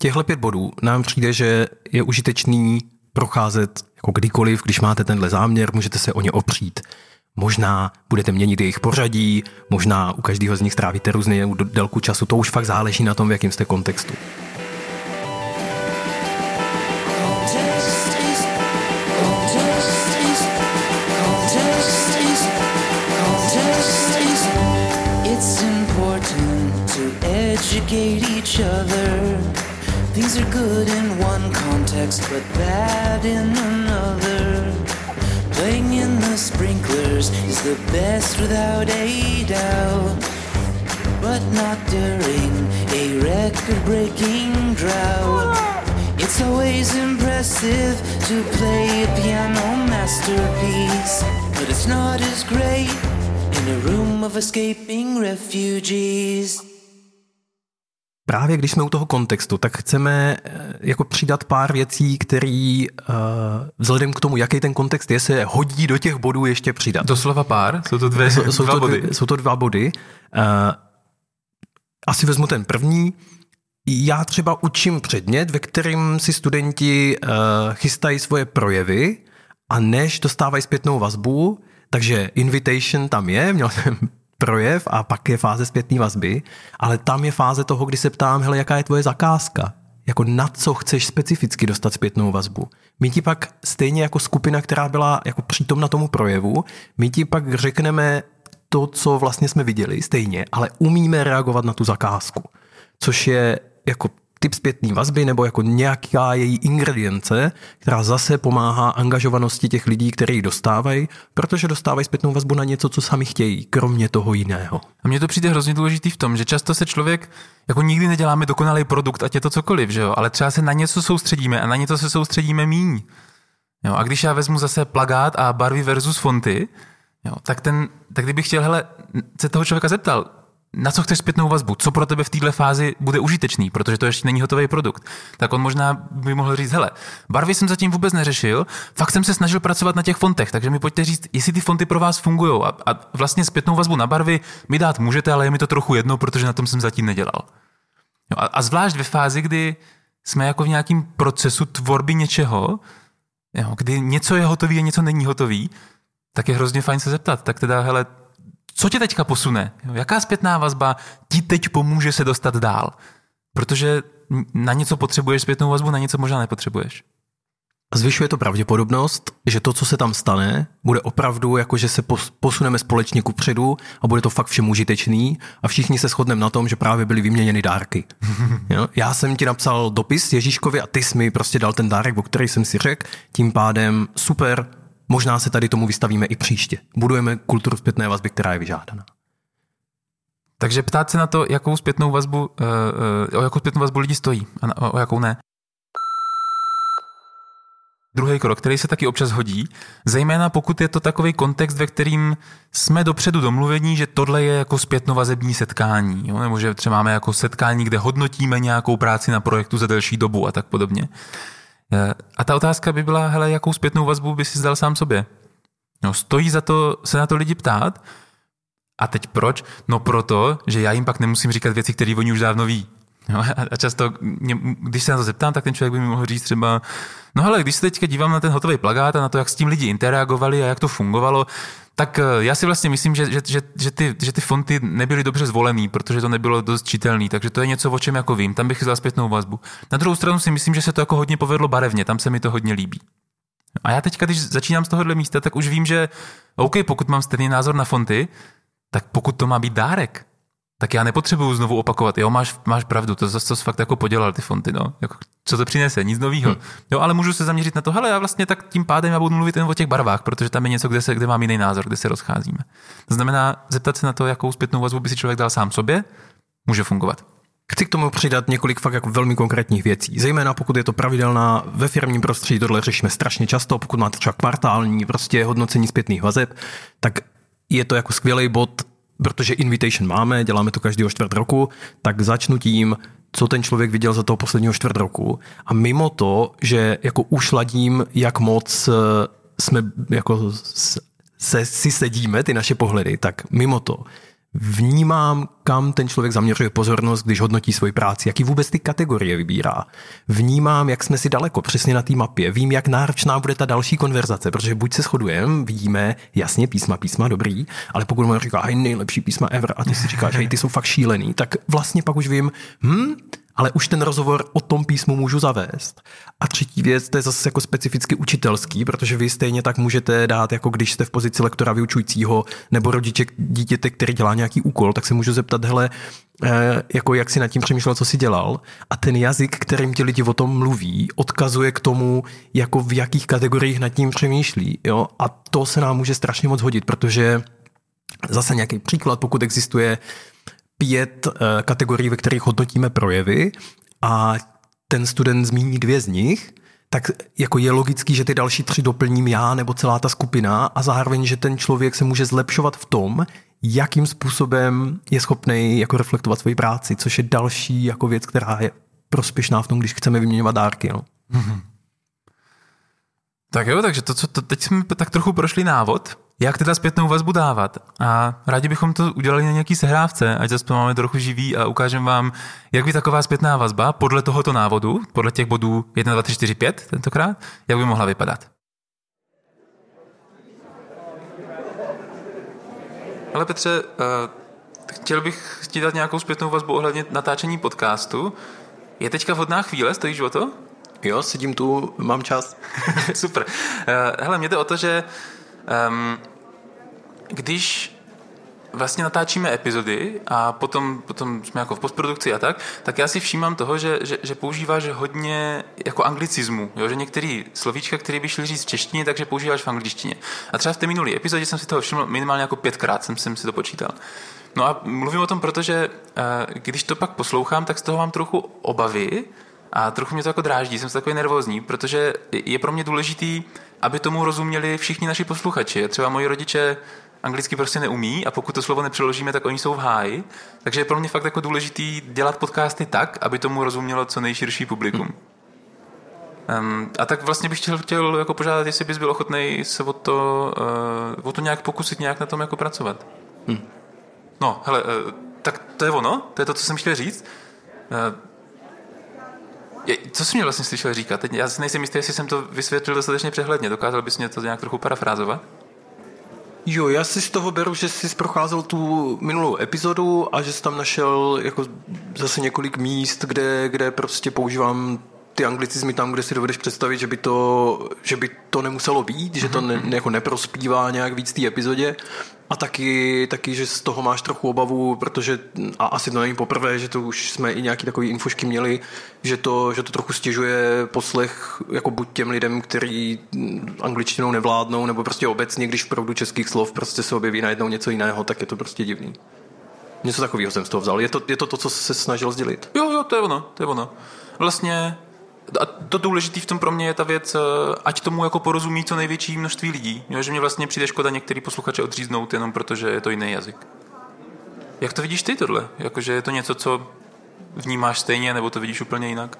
Těchto pět bodů nám přijde, že je užitečný procházet jako kdykoliv, když máte tenhle záměr, můžete se o ně opřít. Možná budete měnit jejich pořadí, možná u každého z nich strávíte různě délku času, to už fakt záleží na tom, v jakém jste kontextu. educate each other. Are good in one context, but bad in another. Playing in the sprinklers is the best without a doubt. But not during a record breaking drought. It's always impressive to play a piano masterpiece, but it's not as great in a room of escaping refugees. Právě když jsme u toho kontextu, tak chceme eh, jako přidat pár věcí, které uh, vzhledem k tomu, jaký ten kontext je, se hodí do těch bodů ještě přidat. Doslova pár? Jsou to dvě, jsou, jsou dva to, body? Jsou to dva body. Uh, asi vezmu ten první. Já třeba učím předmět, ve kterým si studenti chystají svoje projevy a než dostávají zpětnou vazbu, takže invitation tam je, měl jsem projev a pak je fáze zpětné vazby, ale tam je fáze toho, kdy se ptám, hele, jaká je tvoje zakázka? Jako na co chceš specificky dostat zpětnou vazbu? My ti pak stejně jako skupina, která byla jako přítomna tomu projevu, my ti pak řekneme to, co vlastně jsme viděli stejně, ale umíme reagovat na tu zakázku. Což je jako typ zpětné vazby nebo jako nějaká její ingredience, která zase pomáhá angažovanosti těch lidí, kteří ji dostávají, protože dostávají zpětnou vazbu na něco, co sami chtějí, kromě toho jiného. A mně to přijde hrozně důležitý v tom, že často se člověk, jako nikdy neděláme dokonalý produkt, ať je to cokoliv, že jo, ale třeba se na něco soustředíme a na něco se soustředíme míň. Jo, a když já vezmu zase plagát a barvy versus fonty, jo, tak, ten, tak kdybych chtěl hele, se toho člověka zeptal, na co chceš zpětnou vazbu, co pro tebe v této fázi bude užitečný, protože to ještě není hotový produkt. Tak on možná by mohl říct, hele, barvy jsem zatím vůbec neřešil, fakt jsem se snažil pracovat na těch fontech, takže mi pojďte říct, jestli ty fonty pro vás fungují. A, a vlastně zpětnou vazbu na barvy mi dát můžete, ale je mi to trochu jedno, protože na tom jsem zatím nedělal. Jo, a, a zvlášť ve fázi, kdy jsme jako v nějakém procesu tvorby něčeho, jo, kdy něco je hotový a něco není hotový, tak je hrozně fajn se zeptat. Tak teda, hele, co tě teďka posune? Jaká zpětná vazba ti teď pomůže se dostat dál? Protože na něco potřebuješ zpětnou vazbu, na něco možná nepotřebuješ. Zvyšuje to pravděpodobnost, že to, co se tam stane, bude opravdu jako, že se posuneme společně ku předu a bude to fakt všem užitečný a všichni se shodneme na tom, že právě byly vyměněny dárky. jo? Já jsem ti napsal dopis Ježíškovi a ty jsi mi prostě dal ten dárek, o který jsem si řekl, tím pádem super, Možná se tady tomu vystavíme i příště. Budujeme kulturu zpětné vazby, která je vyžádaná. Takže ptát se na to, jakou zpětnou vazbu, o jakou zpětnou vazbu lidi stojí a o jakou ne. Druhý krok, který se taky občas hodí, zejména pokud je to takový kontext, ve kterým jsme dopředu domluvení, že tohle je jako zpětnovazební setkání, jo? nebo že třeba máme jako setkání, kde hodnotíme nějakou práci na projektu za delší dobu a tak podobně. Eh, a ta otázka by byla, hele, jakou zpětnou vazbu by si zdal sám sobě? No, stojí za to se na to lidi ptát? A teď proč? No proto, že já jim pak nemusím říkat věci, které oni už dávno ví. No, a často, když se na to zeptám, tak ten člověk by mi mohl říct třeba, no hele, když se teďka dívám na ten hotový plagát a na to, jak s tím lidi interagovali a jak to fungovalo, tak eh, já si vlastně myslím, že, že, že, že, ty, že ty fonty nebyly dobře zvolený, protože to nebylo dost čitelný, takže to je něco, o čem jako vím. Tam bych vzal zpětnou vazbu. Na druhou stranu si myslím, že se to jako hodně povedlo barevně, tam se mi to hodně líbí. A já teďka, když začínám z tohohle místa, tak už vím, že OK, pokud mám stejný názor na fonty, tak pokud to má být dárek, tak já nepotřebuju znovu opakovat, jo, máš, máš pravdu, to zase fakt jako podělal ty fonty, no. Jako, co to přinese, nic nového. Hmm. Jo, ale můžu se zaměřit na to, hele, já vlastně tak tím pádem já budu mluvit jen o těch barvách, protože tam je něco, kde, se, kde mám jiný názor, kde se rozcházíme. To znamená, zeptat se na to, jakou zpětnou vazbu by si člověk dal sám sobě, může fungovat. Chci k tomu přidat několik fakt jako velmi konkrétních věcí. Zejména pokud je to pravidelná ve firmním prostředí, tohle řešíme strašně často, pokud máte třeba kvartální prostě hodnocení zpětných vazeb, tak je to jako skvělý bod protože invitation máme, děláme to každého čtvrt roku, tak začnu tím, co ten člověk viděl za toho posledního čtvrt roku. A mimo to, že jako ušladím, jak moc eh, jsme jako se, si sedíme, ty naše pohledy, tak mimo to Vnímám, kam ten člověk zaměřuje pozornost, když hodnotí svoji práci, jaký vůbec ty kategorie vybírá. Vnímám, jak jsme si daleko přesně na té mapě. Vím, jak náročná bude ta další konverzace, protože buď se shodujeme, vidíme jasně písma, písma dobrý, ale pokud mu říká, hej, nejlepší písma ever a ty si říkáš, hej, ty jsou fakt šílený, tak vlastně pak už vím, hm, ale už ten rozhovor o tom písmu můžu zavést. A třetí věc, to je zase jako specificky učitelský, protože vy stejně tak můžete dát, jako když jste v pozici lektora vyučujícího nebo rodiče dítěte, který dělá nějaký úkol, tak se můžu zeptat, hele, eh, jako jak si nad tím přemýšlel, co si dělal. A ten jazyk, kterým ti lidi o tom mluví, odkazuje k tomu, jako v jakých kategoriích nad tím přemýšlí. Jo? A to se nám může strašně moc hodit, protože zase nějaký příklad, pokud existuje pět eh, kategorií, ve kterých hodnotíme projevy a ten student zmíní dvě z nich, tak jako je logický, že ty další tři doplním já nebo celá ta skupina a zároveň, že ten člověk se může zlepšovat v tom, jakým způsobem je schopný jako reflektovat svoji práci, což je další jako věc, která je prospěšná v tom, když chceme vyměňovat dárky. No. Mm-hmm. Tak jo, takže to, co to, teď jsme tak trochu prošli návod, jak teda zpětnou vazbu dávat. A rádi bychom to udělali na nějaký sehrávce, ať zase to máme trochu živý a ukážeme vám, jak by taková zpětná vazba podle tohoto návodu, podle těch bodů 1, 2, 3, 4, 5 tentokrát, jak by mohla vypadat. Ale Petře, uh, chtěl bych ti dát nějakou zpětnou vazbu ohledně natáčení podcastu. Je teďka vhodná chvíle, stojíš o to? Jo, sedím tu, mám čas. Super. Uh, hele, mě jde o to, že um, když vlastně natáčíme epizody a potom, potom jsme jako v postprodukci a tak, tak já si všímám toho, že, že, že používáš hodně jako anglicismu, jo? že některé slovíčka, které by šly říct v češtině, takže používáš v angličtině. A třeba v té minulé epizodě jsem si toho všiml minimálně jako pětkrát, jsem, jsem si to počítal. No a mluvím o tom, protože eh, když to pak poslouchám, tak z toho mám trochu obavy a trochu mě to jako dráždí, jsem takový nervózní, protože je pro mě důležitý, aby tomu rozuměli všichni naši posluchači. Třeba moji rodiče anglicky prostě neumí a pokud to slovo nepřeložíme, tak oni jsou v háji. Takže je pro mě fakt jako důležitý dělat podcasty tak, aby tomu rozumělo co nejširší publikum. Um, a tak vlastně bych chtěl, chtěl jako požádat, jestli bys byl ochotný se o to, uh, o to nějak pokusit nějak na tom jako pracovat. Hmm. No, hele, uh, tak to je ono, to je to, co jsem chtěl říct. Uh, co jsi mě vlastně slyšel říkat? Teď já si nejsem jistý, jestli jsem to vysvětlil dostatečně přehledně. Dokázal bys mě to nějak trochu parafrázovat? Jo, já si z toho beru, že jsi procházel tu minulou epizodu a že jsi tam našel jako zase několik míst, kde, kde prostě používám ty anglicizmy tam, kde si dovedeš představit, že by to, že by to nemuselo být, že to ne, jako neprospívá nějak víc té epizodě. A taky, taky, že z toho máš trochu obavu, protože, a asi to není poprvé, že to už jsme i nějaký takový infošky měli, že to, že to trochu stěžuje poslech jako buď těm lidem, kteří angličtinou nevládnou, nebo prostě obecně, když v proudu českých slov prostě se objeví najednou něco jiného, tak je to prostě divný. Něco takového jsem z toho vzal. Je to, je to to, co se snažil sdělit? Jo, jo, to je ono, to je ono. Vlastně a to důležité v tom pro mě je ta věc, eh, ať tomu jako porozumí co největší množství lidí. Jo, že mě vlastně přijde škoda některý posluchače odříznout jenom protože je to jiný jazyk. Jak to vidíš ty tohle? Jakože je to něco, co vnímáš stejně, nebo to vidíš úplně jinak?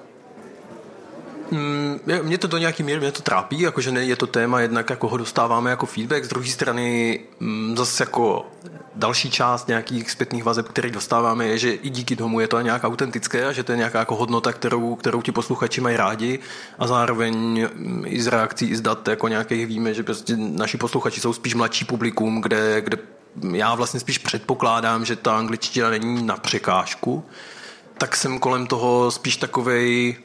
Mm, mě to do nějaký míry mě to trápí, jakože je to téma jednak, jako ho dostáváme jako feedback, z druhé strany mm, zase jako další část nějakých zpětných vazeb, které dostáváme, je, že i díky tomu je to nějak autentické a že to je nějaká jako hodnota, kterou, kterou ti posluchači mají rádi a zároveň mm, i z reakcí, i z dat jako nějakých víme, že prostě naši posluchači jsou spíš mladší publikum, kde, kde já vlastně spíš předpokládám, že ta angličtina není na překážku, tak jsem kolem toho spíš takovej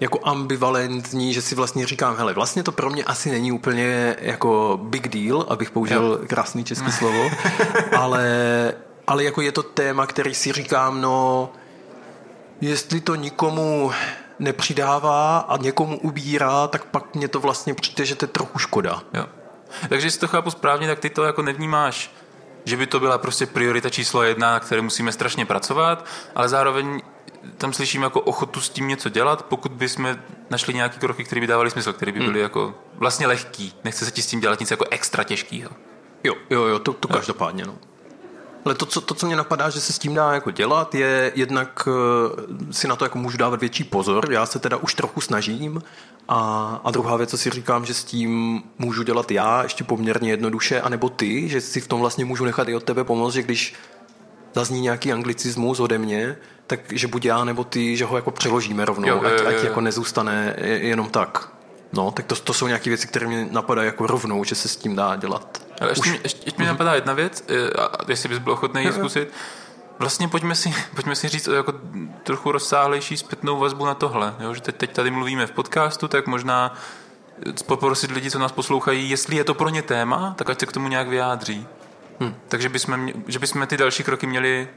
jako ambivalentní, že si vlastně říkám, hele, vlastně to pro mě asi není úplně jako big deal, abych použil jo. krásný český slovo, ale, ale jako je to téma, který si říkám, no, jestli to nikomu nepřidává a někomu ubírá, tak pak mě to vlastně přijde, že to je trochu škoda. Jo. Takže jestli to chápu správně, tak ty to jako nevnímáš, že by to byla prostě priorita číslo jedna, na které musíme strašně pracovat, ale zároveň tam slyším jako ochotu s tím něco dělat, pokud bychom našli nějaké kroky, které by dávaly smysl, které by byly hmm. jako vlastně lehký. Nechce se ti s tím dělat nic jako extra těžkého. Jo, jo, jo, to, to každopádně, no. Ale to co, to, co mě napadá, že se s tím dá jako dělat, je jednak uh, si na to jako můžu dávat větší pozor. Já se teda už trochu snažím. A, a druhá věc, co si říkám, že s tím můžu dělat já ještě poměrně jednoduše, anebo ty, že si v tom vlastně můžu nechat i od tebe pomoct, že když zazní nějaký anglicismus ode mě, takže buď já nebo ty, že ho jako přeložíme rovnou, jo, ať, jo, jo. ať jako nezůstane jenom tak. No, tak to, to jsou nějaké věci, které mě napadají jako rovnou, že se s tím dá dělat. Ale ještě, Už... ještě, ještě mi napadá jedna věc, a jestli bys byl ochotný ji zkusit. Vlastně pojďme si, pojďme si říct jako trochu rozsáhlejší zpětnou vazbu na tohle. Jo? Že teď, teď tady mluvíme v podcastu, tak možná poprosit lidi, co nás poslouchají, jestli je to pro ně téma, tak ať se k tomu nějak vyjádří. Hmm. Takže bychom, že bychom ty další kroky měli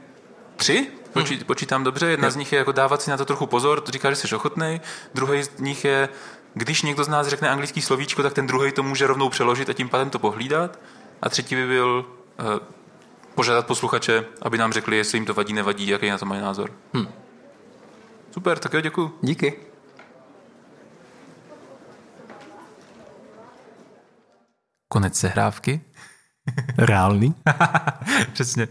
tři, Počít, hmm. počítám dobře. Jedna z nich je jako dávat si na to trochu pozor, to říká, že jsi ochotný. Druhý z nich je, když někdo z nás řekne anglický slovíčko, tak ten druhý to může rovnou přeložit a tím pádem to pohlídat. A třetí by byl uh, požádat posluchače, aby nám řekli, jestli jim to vadí, nevadí, jaký na to mají názor. Hmm. Super, tak jo, děkuji. Díky. Konec sehrávky. Reálný. Přesně.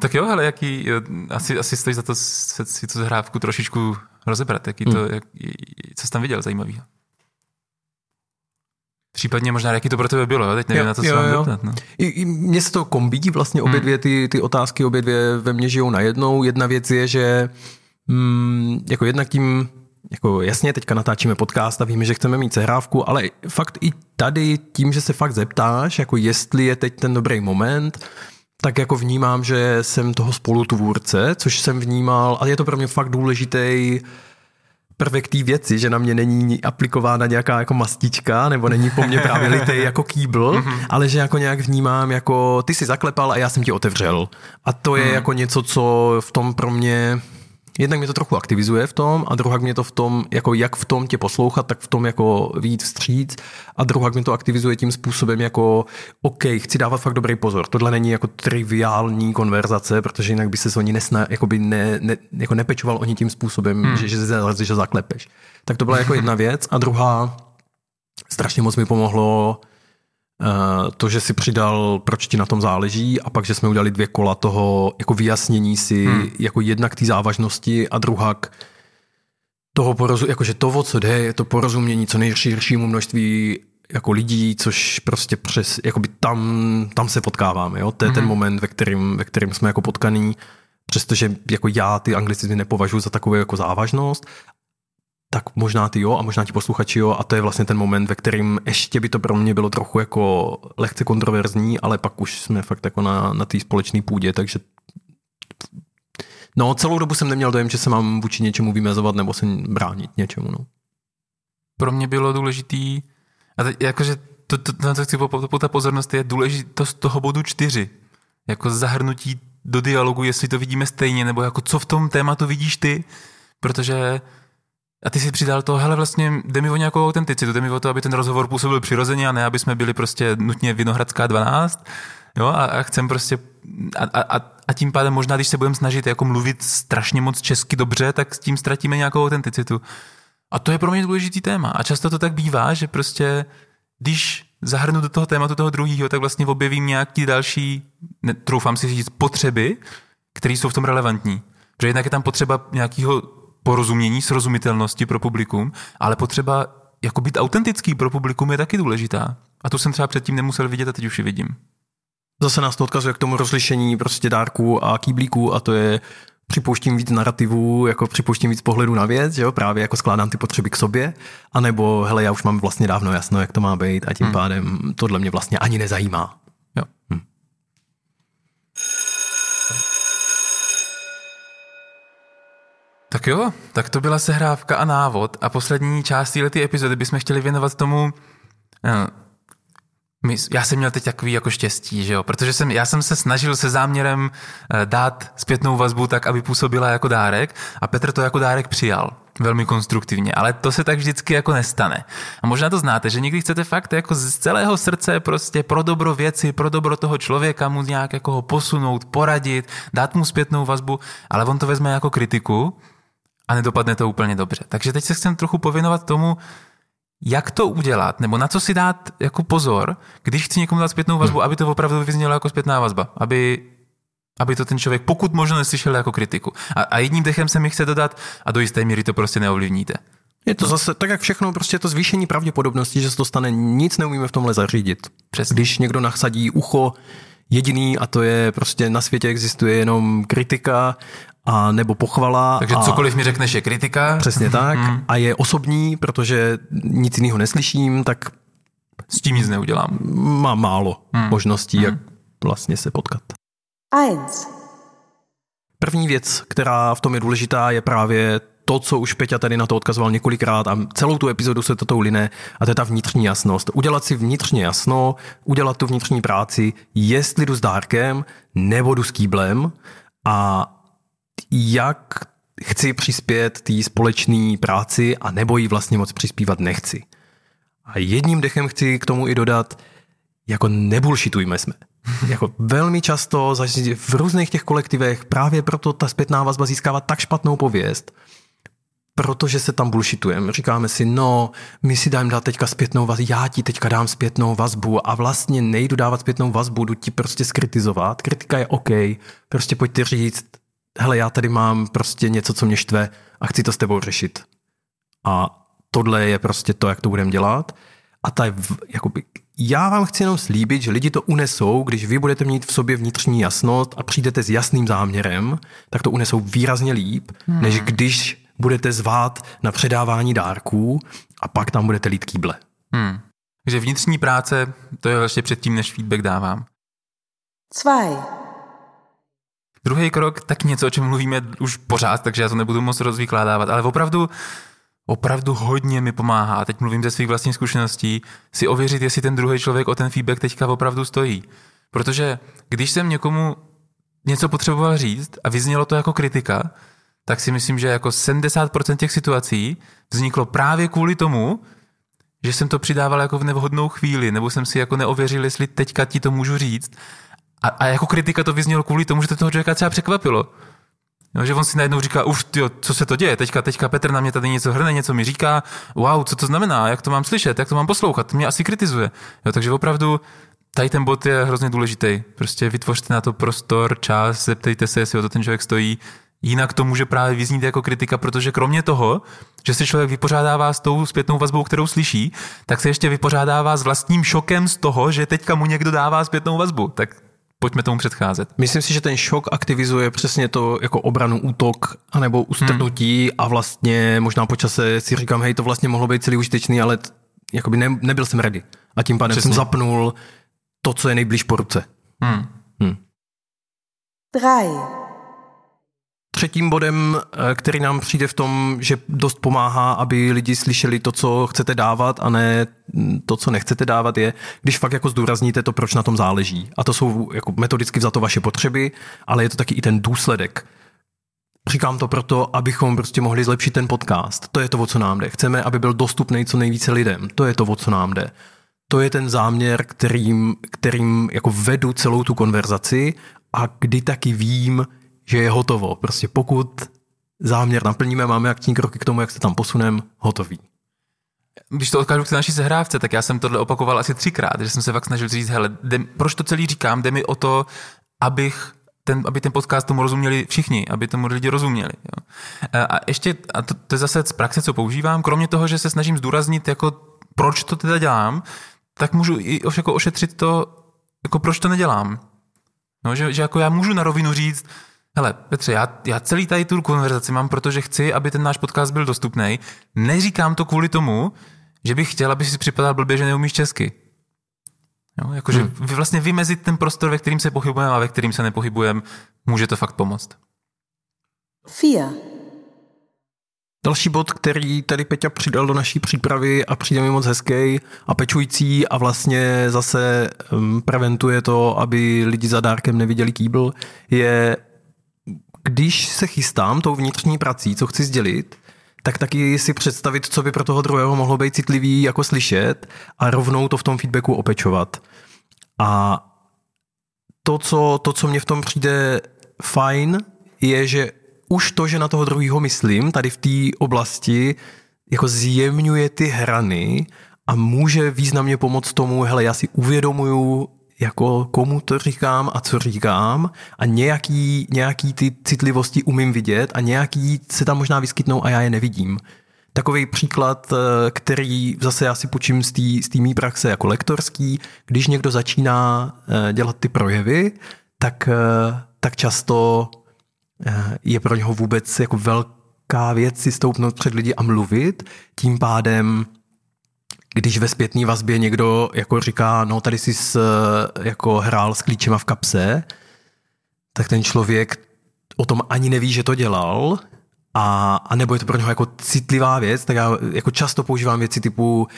Tak jo, ale jaký, asi, asi stojí za to si tu hrávku trošičku rozebrat, jaký to, hmm. jak, co jsi tam viděl zajímavého. Případně možná, jaký to pro tebe bylo, teď nevím jo, na to, co jo, mám jo. Doptat, no. I, I mně se to kombí vlastně obě hmm. dvě ty, ty otázky, obě dvě ve mně žijou najednou. Jedna věc je, že mm, jako jednak tím, jako jasně, teďka natáčíme podcast a víme, že chceme mít sehrávku, ale fakt i tady tím, že se fakt zeptáš, jako jestli je teď ten dobrý moment, tak jako vnímám, že jsem toho spolutvůrce, což jsem vnímal, a je to pro mě fakt důležitý prvek té věci, že na mě není aplikována nějaká jako mastička, nebo není po mně právě litej jako kýbl, mhm. ale že jako nějak vnímám jako ty si zaklepal a já jsem ti otevřel. A to je mhm. jako něco, co v tom pro mě jednak mě to trochu aktivizuje v tom a druhá mě to v tom, jako jak v tom tě poslouchat, tak v tom jako víc vstříc a druhá mě to aktivizuje tím způsobem jako OK, chci dávat fakt dobrý pozor. Tohle není jako triviální konverzace, protože jinak by se oni nesna, jako by ne, ne, jako nepečoval oni tím způsobem, hmm. že, že, že, že zaklepeš. Tak to byla jako jedna věc a druhá strašně moc mi pomohlo to, že si přidal, proč ti na tom záleží a pak, že jsme udělali dvě kola toho jako vyjasnění si hmm. jako jednak té závažnosti a druhá toho porozumění, jakože to, o co jde, je to porozumění co nejširšímu množství jako lidí, což prostě přes, jakoby tam, tam se potkáváme, jo? to je hmm. ten moment, ve kterým, ve kterým jsme jako potkaný, přestože jako já ty anglicizmy nepovažuji za takovou jako závažnost tak možná ty jo a možná ti posluchači jo a to je vlastně ten moment, ve kterým ještě by to pro mě bylo trochu jako lehce kontroverzní, ale pak už jsme fakt jako na, na té společné půdě, takže no celou dobu jsem neměl dojem, že se mám vůči něčemu vymezovat nebo se bránit něčemu, no. Pro mě bylo důležitý, a teď, jakože to, to, na to chci po, ta pozornost je důležitost toho bodu čtyři, jako zahrnutí do dialogu, jestli to vidíme stejně, nebo jako co v tom tématu vidíš ty, protože a ty si přidal to, hele, vlastně jde mi o nějakou autenticitu, jde mi o to, aby ten rozhovor působil přirozeně a ne, aby jsme byli prostě nutně Vinohradská 12. Jo, a, a chcem prostě a, a, a tím pádem možná, když se budeme snažit jako mluvit strašně moc česky dobře, tak s tím ztratíme nějakou autenticitu. A to je pro mě důležitý téma. A často to tak bývá, že prostě když zahrnu do toho tématu toho druhého, tak vlastně objevím nějaký další, ne, troufám si říct, potřeby, které jsou v tom relevantní. Protože jednak je tam potřeba nějakého porozumění, srozumitelnosti pro publikum, ale potřeba jako být autentický pro publikum je taky důležitá. A to jsem třeba předtím nemusel vidět a teď už ji vidím. Zase nás to odkazuje k tomu rozlišení prostě dárků a kýblíků a to je připouštím víc narrativů, jako připouštím víc pohledu na věc, že jo, právě jako skládám ty potřeby k sobě, anebo hele, já už mám vlastně dávno jasno, jak to má být a tím hmm. pádem tohle mě vlastně ani nezajímá. Jo. Hmm. Tak jo, tak to byla sehrávka a návod a poslední část této epizody bychom chtěli věnovat tomu, eh, my, já jsem měl teď takový jako štěstí, že jo, protože jsem, já jsem se snažil se záměrem eh, dát zpětnou vazbu tak, aby působila jako dárek a Petr to jako dárek přijal velmi konstruktivně, ale to se tak vždycky jako nestane. A možná to znáte, že někdy chcete fakt jako z celého srdce prostě pro dobro věci, pro dobro toho člověka mu nějak jako ho posunout, poradit, dát mu zpětnou vazbu, ale on to vezme jako kritiku a nedopadne to úplně dobře. Takže teď se chcem trochu pověnovat tomu, jak to udělat, nebo na co si dát jako pozor, když chci někomu dát zpětnou vazbu, aby to opravdu vyznělo jako zpětná vazba, aby, aby to ten člověk pokud možno neslyšel jako kritiku. A, a jedním dechem se mi chce dodat a do jisté míry to prostě neovlivníte. Je to zase tak, jak všechno, prostě to zvýšení pravděpodobnosti, že se to stane, nic neumíme v tomhle zařídit. Přesně. Když někdo nachsadí ucho jediný a to je prostě na světě existuje jenom kritika a nebo pochvala. Takže a, cokoliv mi řekneš je kritika. Přesně tak. Mm. A je osobní, protože nic jiného neslyším, tak s tím nic neudělám. Má málo mm. možností, mm. jak vlastně se potkat. Eins. První věc, která v tom je důležitá, je právě to, co už Peťa tady na to odkazoval několikrát a celou tu epizodu se to line, a to je ta vnitřní jasnost. Udělat si vnitřně jasno, udělat tu vnitřní práci, jestli jdu s dárkem nebo jdu s kýblem a jak chci přispět té společné práci a nebo jí vlastně moc přispívat nechci. A jedním dechem chci k tomu i dodat, jako nebulšitujme jsme. jako velmi často v různých těch kolektivech právě proto ta zpětná vazba získává tak špatnou pověst, protože se tam bullshitujeme. Říkáme si, no, my si dáme dát teďka zpětnou vazbu, já ti teďka dám zpětnou vazbu a vlastně nejdu dávat zpětnou vazbu, jdu ti prostě skritizovat. Kritika je OK, prostě pojďte říct, hele, já tady mám prostě něco, co mě štve a chci to s tebou řešit. A tohle je prostě to, jak to budeme dělat. A ta, jakoby, já vám chci jenom slíbit, že lidi to unesou, když vy budete mít v sobě vnitřní jasnost a přijdete s jasným záměrem, tak to unesou výrazně líp, hmm. než když budete zvát na předávání dárků a pak tam budete lít kýble. Hmm. Takže vnitřní práce, to je vlastně předtím, než feedback dávám. Zwei. Druhý krok, tak něco, o čem mluvíme už pořád, takže já to nebudu moc rozvykládávat, ale opravdu, opravdu hodně mi pomáhá, teď mluvím ze svých vlastních zkušeností, si ověřit, jestli ten druhý člověk o ten feedback teďka opravdu stojí. Protože když jsem někomu něco potřeboval říct a vyznělo to jako kritika, tak si myslím, že jako 70% těch situací vzniklo právě kvůli tomu, že jsem to přidával jako v nevhodnou chvíli, nebo jsem si jako neověřil, jestli teďka ti to můžu říct. A, a jako kritika to vyznělo kvůli tomu, že to toho člověka třeba překvapilo. No, že on si najednou říká, už, tyjo, co se to děje, teďka, teďka Petr na mě tady něco hrne, něco mi říká, wow, co to znamená, jak to mám slyšet, jak to mám poslouchat, mě asi kritizuje. Jo, takže opravdu tady ten bod je hrozně důležitý. Prostě vytvořte na to prostor, čas, zeptejte se, jestli o to ten člověk stojí, Jinak to může právě vyznít jako kritika, protože kromě toho, že se člověk vypořádává s tou zpětnou vazbou, kterou slyší, tak se ještě vypořádává s vlastním šokem z toho, že teďka mu někdo dává zpětnou vazbu. Tak pojďme tomu předcházet. Myslím si, že ten šok aktivizuje přesně to jako obranu, útok, anebo ustrnutí hmm. a vlastně možná po čase si říkám, hej, to vlastně mohlo být celý užitečný, ale t- jakoby ne, nebyl jsem ready. A tím pádem přesně. jsem zapnul to, co je nejblíž po ruce. Hmm. Hmm. Drei. Třetím bodem, eh, který nám přijde v tom, že dost pomáhá, aby lidi slyšeli to, co chcete dávat a ne to, co nechcete dávat, je, když fakt jako zdůrazníte to, proč na tom záleží. A to jsou jako metodicky za to vaše potřeby, ale je to taky i ten důsledek. Říkám to proto, abychom prostě mohli zlepšit ten podcast. To je to, o co nám jde. Chceme, aby byl dostupný co nejvíce lidem. To je to, o co nám jde. to je ten záměr, kterým, kterým jako vedu celou tu konverzaci a kdy taky vím, že je hotovo. Prostě pokud záměr naplníme, máme akční kroky k tomu, jak se tam posuneme, hotový. Když to odkážu k naší sehrávce, tak já jsem tohle opakoval asi třikrát, že jsem se fakt snažil říct, hele, jde, proč to celý říkám, jde mi o to, abych ten, aby ten podcast tomu rozuměli všichni, aby tomu lidi rozuměli. Jo. A ještě, a to, to je zase z praxe, co používám, kromě toho, že se snažím zdůraznit, jako proč to teda dělám, tak můžu i jako ošetřit to, jako proč to nedělám. No, že, že jako já můžu na rovinu říct, hele, Petře, já, já celý tady tu konverzaci mám, protože chci, aby ten náš podcast byl dostupný. Neříkám to kvůli tomu, že bych chtěl, aby si připadal blbě, že neumíš česky. Jo, jakože hmm. vlastně vymezit ten prostor, ve kterým se pohybujeme a ve kterým se nepohybujeme, může to fakt pomoct. Fia. Další bod, který tady Peťa přidal do naší přípravy a přijde mi moc hezký a pečující a vlastně zase um, preventuje to, aby lidi za dárkem neviděli kýbl, je když se chystám tou vnitřní prací, co chci sdělit, tak taky si představit, co by pro toho druhého mohlo být citlivý jako slyšet a rovnou to v tom feedbacku opečovat. A to, co, to, co mě v tom přijde fajn, je, že už to, že na toho druhého myslím, tady v té oblasti, jako zjemňuje ty hrany a může významně pomoct tomu, hele, já si uvědomuju, jako komu to říkám a co říkám a nějaký, nějaký ty citlivosti umím vidět a nějaký se tam možná vyskytnou a já je nevidím. Takový příklad, eh, který zase já si počím z té mý praxe jako lektorský, když někdo začíná eh, dělat ty projevy, tak, eh, tak často je pro něho vůbec jako velká věc si stoupnout před lidi a mluvit, tím pádem když ve zpětné vazbě někdo jako říká, no tady jsi s, jako hrál s klíčema v kapse, tak ten člověk o tom ani neví, že to dělal, a, a nebo je to pro něho jako citlivá věc, tak já jako často používám věci typu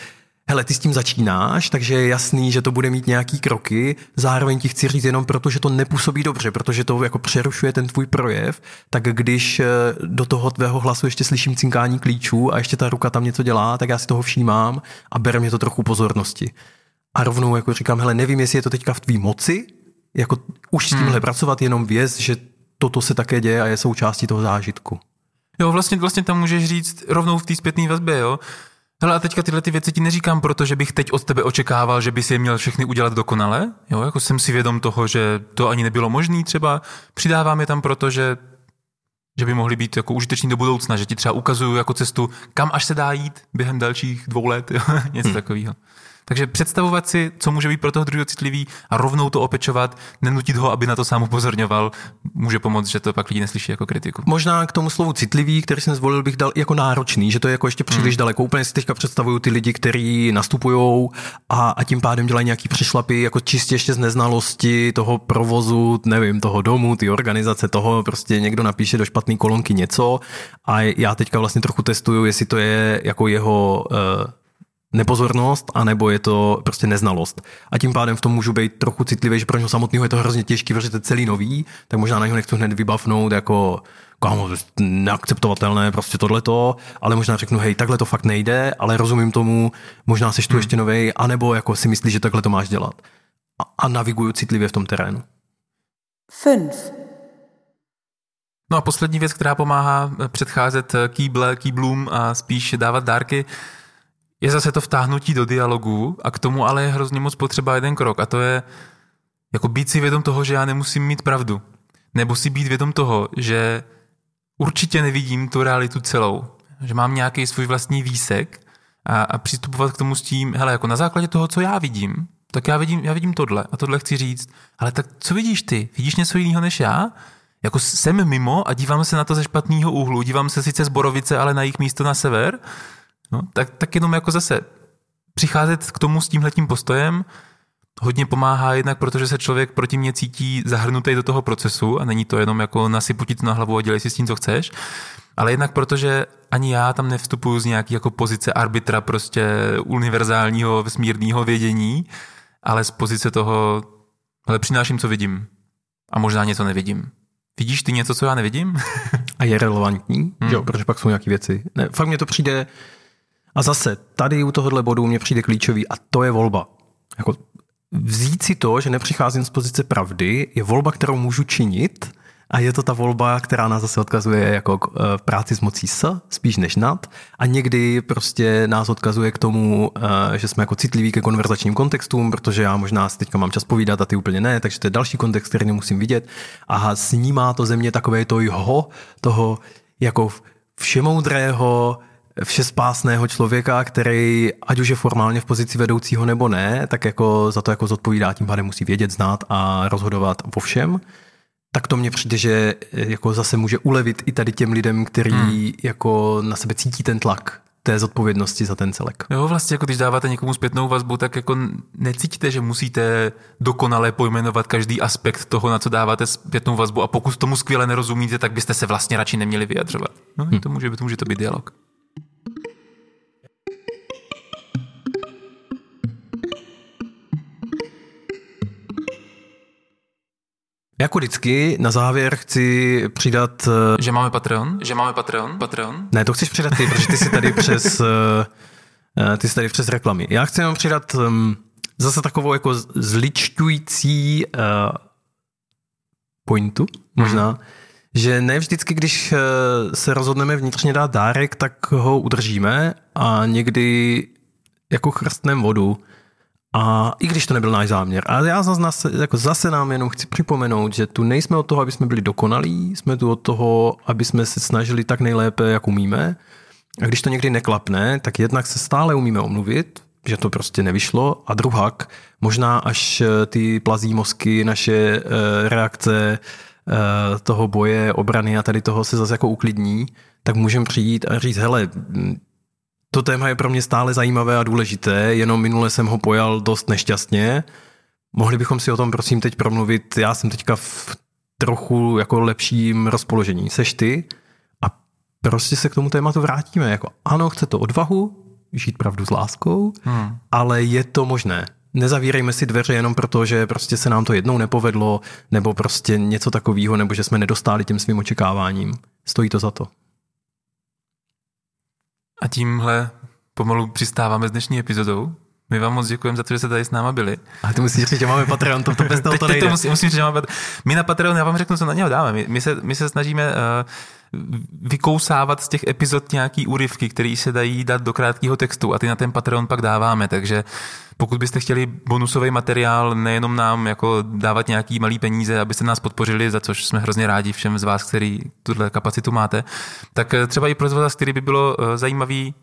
hele, ty s tím začínáš, takže je jasný, že to bude mít nějaký kroky, zároveň ti chci říct jenom proto, že to nepůsobí dobře, protože to jako přerušuje ten tvůj projev, tak když eh, do toho tvého hlasu ještě slyším cinkání klíčů a ještě ta ruka tam něco dělá, tak já si toho všímám a bere mě to trochu pozornosti. A rovnou jako říkám, hele, nevím, jestli je to teďka v tvý moci, jako už s tímhle hmm. pracovat, jenom věc, že toto se také děje a je součástí toho zážitku. Jo, vlastně, vlastně tam můžeš říct rovnou v té zpětné vazbě, jo. Hele, a teďka tyhle ty věci ti neříkám, protože bych teď od tebe očekával, že bys je měl všechny udělat dokonale. Jo, jako jsem si vědom toho, že to ani nebylo možné třeba. Přidávám je tam proto, že že by mohly být jako užiteční do budoucna, že ti třeba ukazuju jako cestu, kam až se dá jít během dalších dvou let, jo? něco hmm. takového. Takže představovat si, co může být pro toho druhého citlivý a rovnou to opečovat, nenutit ho, aby na to sám upozorňoval, může pomoct, že to pak lidi neslyší jako kritiku. Možná k tomu slovu citlivý, který jsem zvolil, bych dal jako náročný, že to je jako ještě příliš hmm. daleko. Úplně si teďka představuju ty lidi, kteří nastupují a, a tím pádem dělají nějaký přešlapy, jako čistě ještě z neznalosti toho provozu, nevím, toho domu, ty organizace, toho prostě někdo napíše do špatné kolonky něco a já teďka vlastně trochu testuju, jestli to je jako jeho uh, nepozornost, anebo je to prostě neznalost. A tím pádem v tom můžu být trochu citlivý, že pro něho samotného je to hrozně těžký, protože to je celý nový, tak možná na něho nechci hned vybavnout jako kámo, neakceptovatelné, prostě tohleto, ale možná řeknu, hej, takhle to fakt nejde, ale rozumím tomu, možná seš tu hmm. ještě novej, anebo jako si myslíš, že takhle to máš dělat. A, a naviguju citlivě v tom terénu. Fünf. No a poslední věc, která pomáhá předcházet kýble, kýblům a spíš dávat dárky, je zase to vtáhnutí do dialogu a k tomu ale je hrozně moc potřeba jeden krok a to je jako být si vědom toho, že já nemusím mít pravdu. Nebo si být vědom toho, že určitě nevidím tu realitu celou. Že mám nějaký svůj vlastní výsek a, a přistupovat k tomu s tím, hele, jako na základě toho, co já vidím, tak já vidím, já vidím tohle a tohle chci říct. Ale tak co vidíš ty? Vidíš něco jiného než já? Jako jsem mimo a dívám se na to ze špatného úhlu. Dívám se sice z Borovice, ale na jejich místo na sever No, tak, tak jenom jako zase přicházet k tomu s tímhletím postojem hodně pomáhá jednak, protože se člověk proti mě cítí zahrnutý do toho procesu a není to jenom jako nasyputit na hlavu a dělej si s tím, co chceš, ale jednak protože ani já tam nevstupuju z nějaký jako pozice arbitra prostě univerzálního vesmírného vědění, ale z pozice toho, ale přináším, co vidím. A možná něco nevidím. Vidíš ty něco, co já nevidím? a je relevantní, hmm. jo, protože pak jsou nějaké věci. Ne, fakt mně to přijde, a zase, tady u tohohle bodu mě přijde klíčový a to je volba. jako vzít si to, že nepřicházím z pozice pravdy, je volba, kterou můžu činit a je to ta volba, která nás zase odkazuje jako k eh, práci s mocí s, spíš než nad. A někdy prostě nás odkazuje k tomu, eh, že jsme jako citliví ke konverzačním kontextům, protože já možná si teďka mám čas povídat a ty úplně ne, takže to je další kontext, který nemusím vidět. A snímá to země takové to jeho, toho jako všemoudrého, všespásného člověka, který, ať už je formálně v pozici vedoucího nebo ne, tak jako za to jako zodpovídá, tím pádem musí vědět, znát a rozhodovat o všem tak to mně přijde, že eh, jako zase může ulevit i tady těm lidem, který hmm. jako na sebe cítí ten tlak té zodpovědnosti za ten celek. Jo, vlastně jako když dáváte někomu zpětnou vazbu, tak jako necítíte, že musíte dokonale pojmenovat každý aspekt toho, na co dáváte zpětnou vazbu a pokud tomu skvěle nerozumíte, tak byste se vlastně radši neměli vyjadřovat. No, hmm. to může, to může to být dialog. Jako vždycky, na závěr chci přidat... Eh, že máme Patreon? Že máme Patreon? Patreon? Ne, to chceš přidat ty, protože ty jsi tady přes... Eh, eh, ty jsi tady přes reklamy. Já chci jenom přidat um, zase takovou jako zličťující pointu, možná, hmm. že ne vždycky, když se rozhodneme vnitřně dát dárek, tak ho udržíme a někdy jako chrstneme vodu a i když to nebyl náš záměr. A já zase, jako zase nám jenom chci připomenout, že tu nejsme od toho, aby jsme byli dokonalí, jsme tu od toho, aby jsme se snažili tak nejlépe, jak umíme. A když to někdy neklapne, tak jednak se stále umíme omluvit, že to prostě nevyšlo. A druhak, možná až eh, ty plazí mozky, naše eh, reakce eh, toho boje, obrany a tady toho se zase jako uklidní, tak můžeme přijít a říct, hele, to téma je pro mě stále zajímavé a důležité, jenom minule jsem ho pojal dost nešťastně. Mohli bychom si o tom prosím teď promluvit, já jsem teďka v trochu jako lepším rozpoložení. Seš ty? A prostě se k tomu tématu vrátíme. Jako ano, chce to odvahu, žít pravdu s láskou, hmm. ale je to možné. Nezavírejme si dveře jenom proto, že prostě se nám to jednou nepovedlo, nebo prostě něco takového, nebo že jsme nedostáli těm svým očekáváním. Stojí to za to. Tímhle pomalu přistáváme s dnešní epizodou. My vám moc děkujeme za to, že jste tady s náma byli. A ty musíš říct, že máme Patreon, to, to bez toho to nejde. To musím, musím říct, že máme My na Patreon, já vám řeknu, co na něho dáme. My, my, se, my se snažíme uh, vykousávat z těch epizod nějaký úryvky, které se dají dát do krátkého textu a ty na ten Patreon pak dáváme, takže pokud byste chtěli bonusový materiál, nejenom nám jako dávat nějaký malý peníze, abyste nás podpořili, za což jsme hrozně rádi všem z vás, který tuhle kapacitu máte, tak eh, třeba i pro vás, který by bylo eh, zajímavý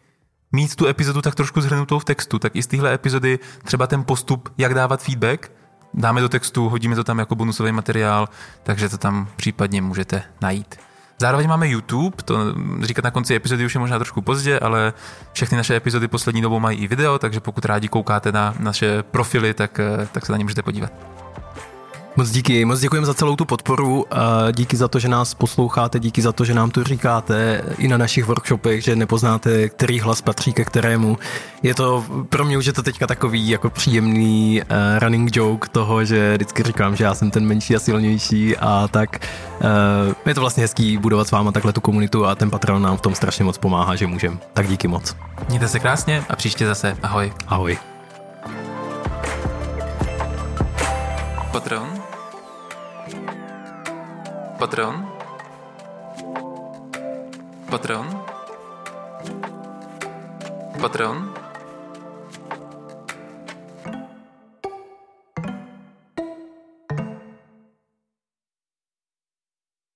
mít tu epizodu tak trošku zhrnutou v textu, tak i z téhle epizody třeba ten postup, jak dávat feedback, dáme do textu, hodíme to tam jako bonusový materiál, takže to tam případně můžete najít. Zároveň máme YouTube, to říkat na konci epizody už je možná trošku pozdě, ale všechny naše epizody poslední dobou mají i video, takže pokud rádi koukáte na naše profily, tak, eh, tak se na ně můžete podívat. Moc díky, moc děkujeme za celou tu podporu, a díky za to, že nás posloucháte, díky za to, že nám to říkáte i na našich workshopech, že nepoznáte, který hlas patří ke kterému. Je to, pro mě už je to teďka takový jako příjemný uh, running joke toho, že vždycky říkám, že já jsem ten menší a silnější a tak uh, je to vlastně hezký budovat s váma takhle tu komunitu a ten Patreon nám v tom strašně moc pomáhá, že můžem. Tak díky moc. Mějte se krásně a příště zase. Ahoj. Ahoj. Patreon Patreon? Patreon? Patreon?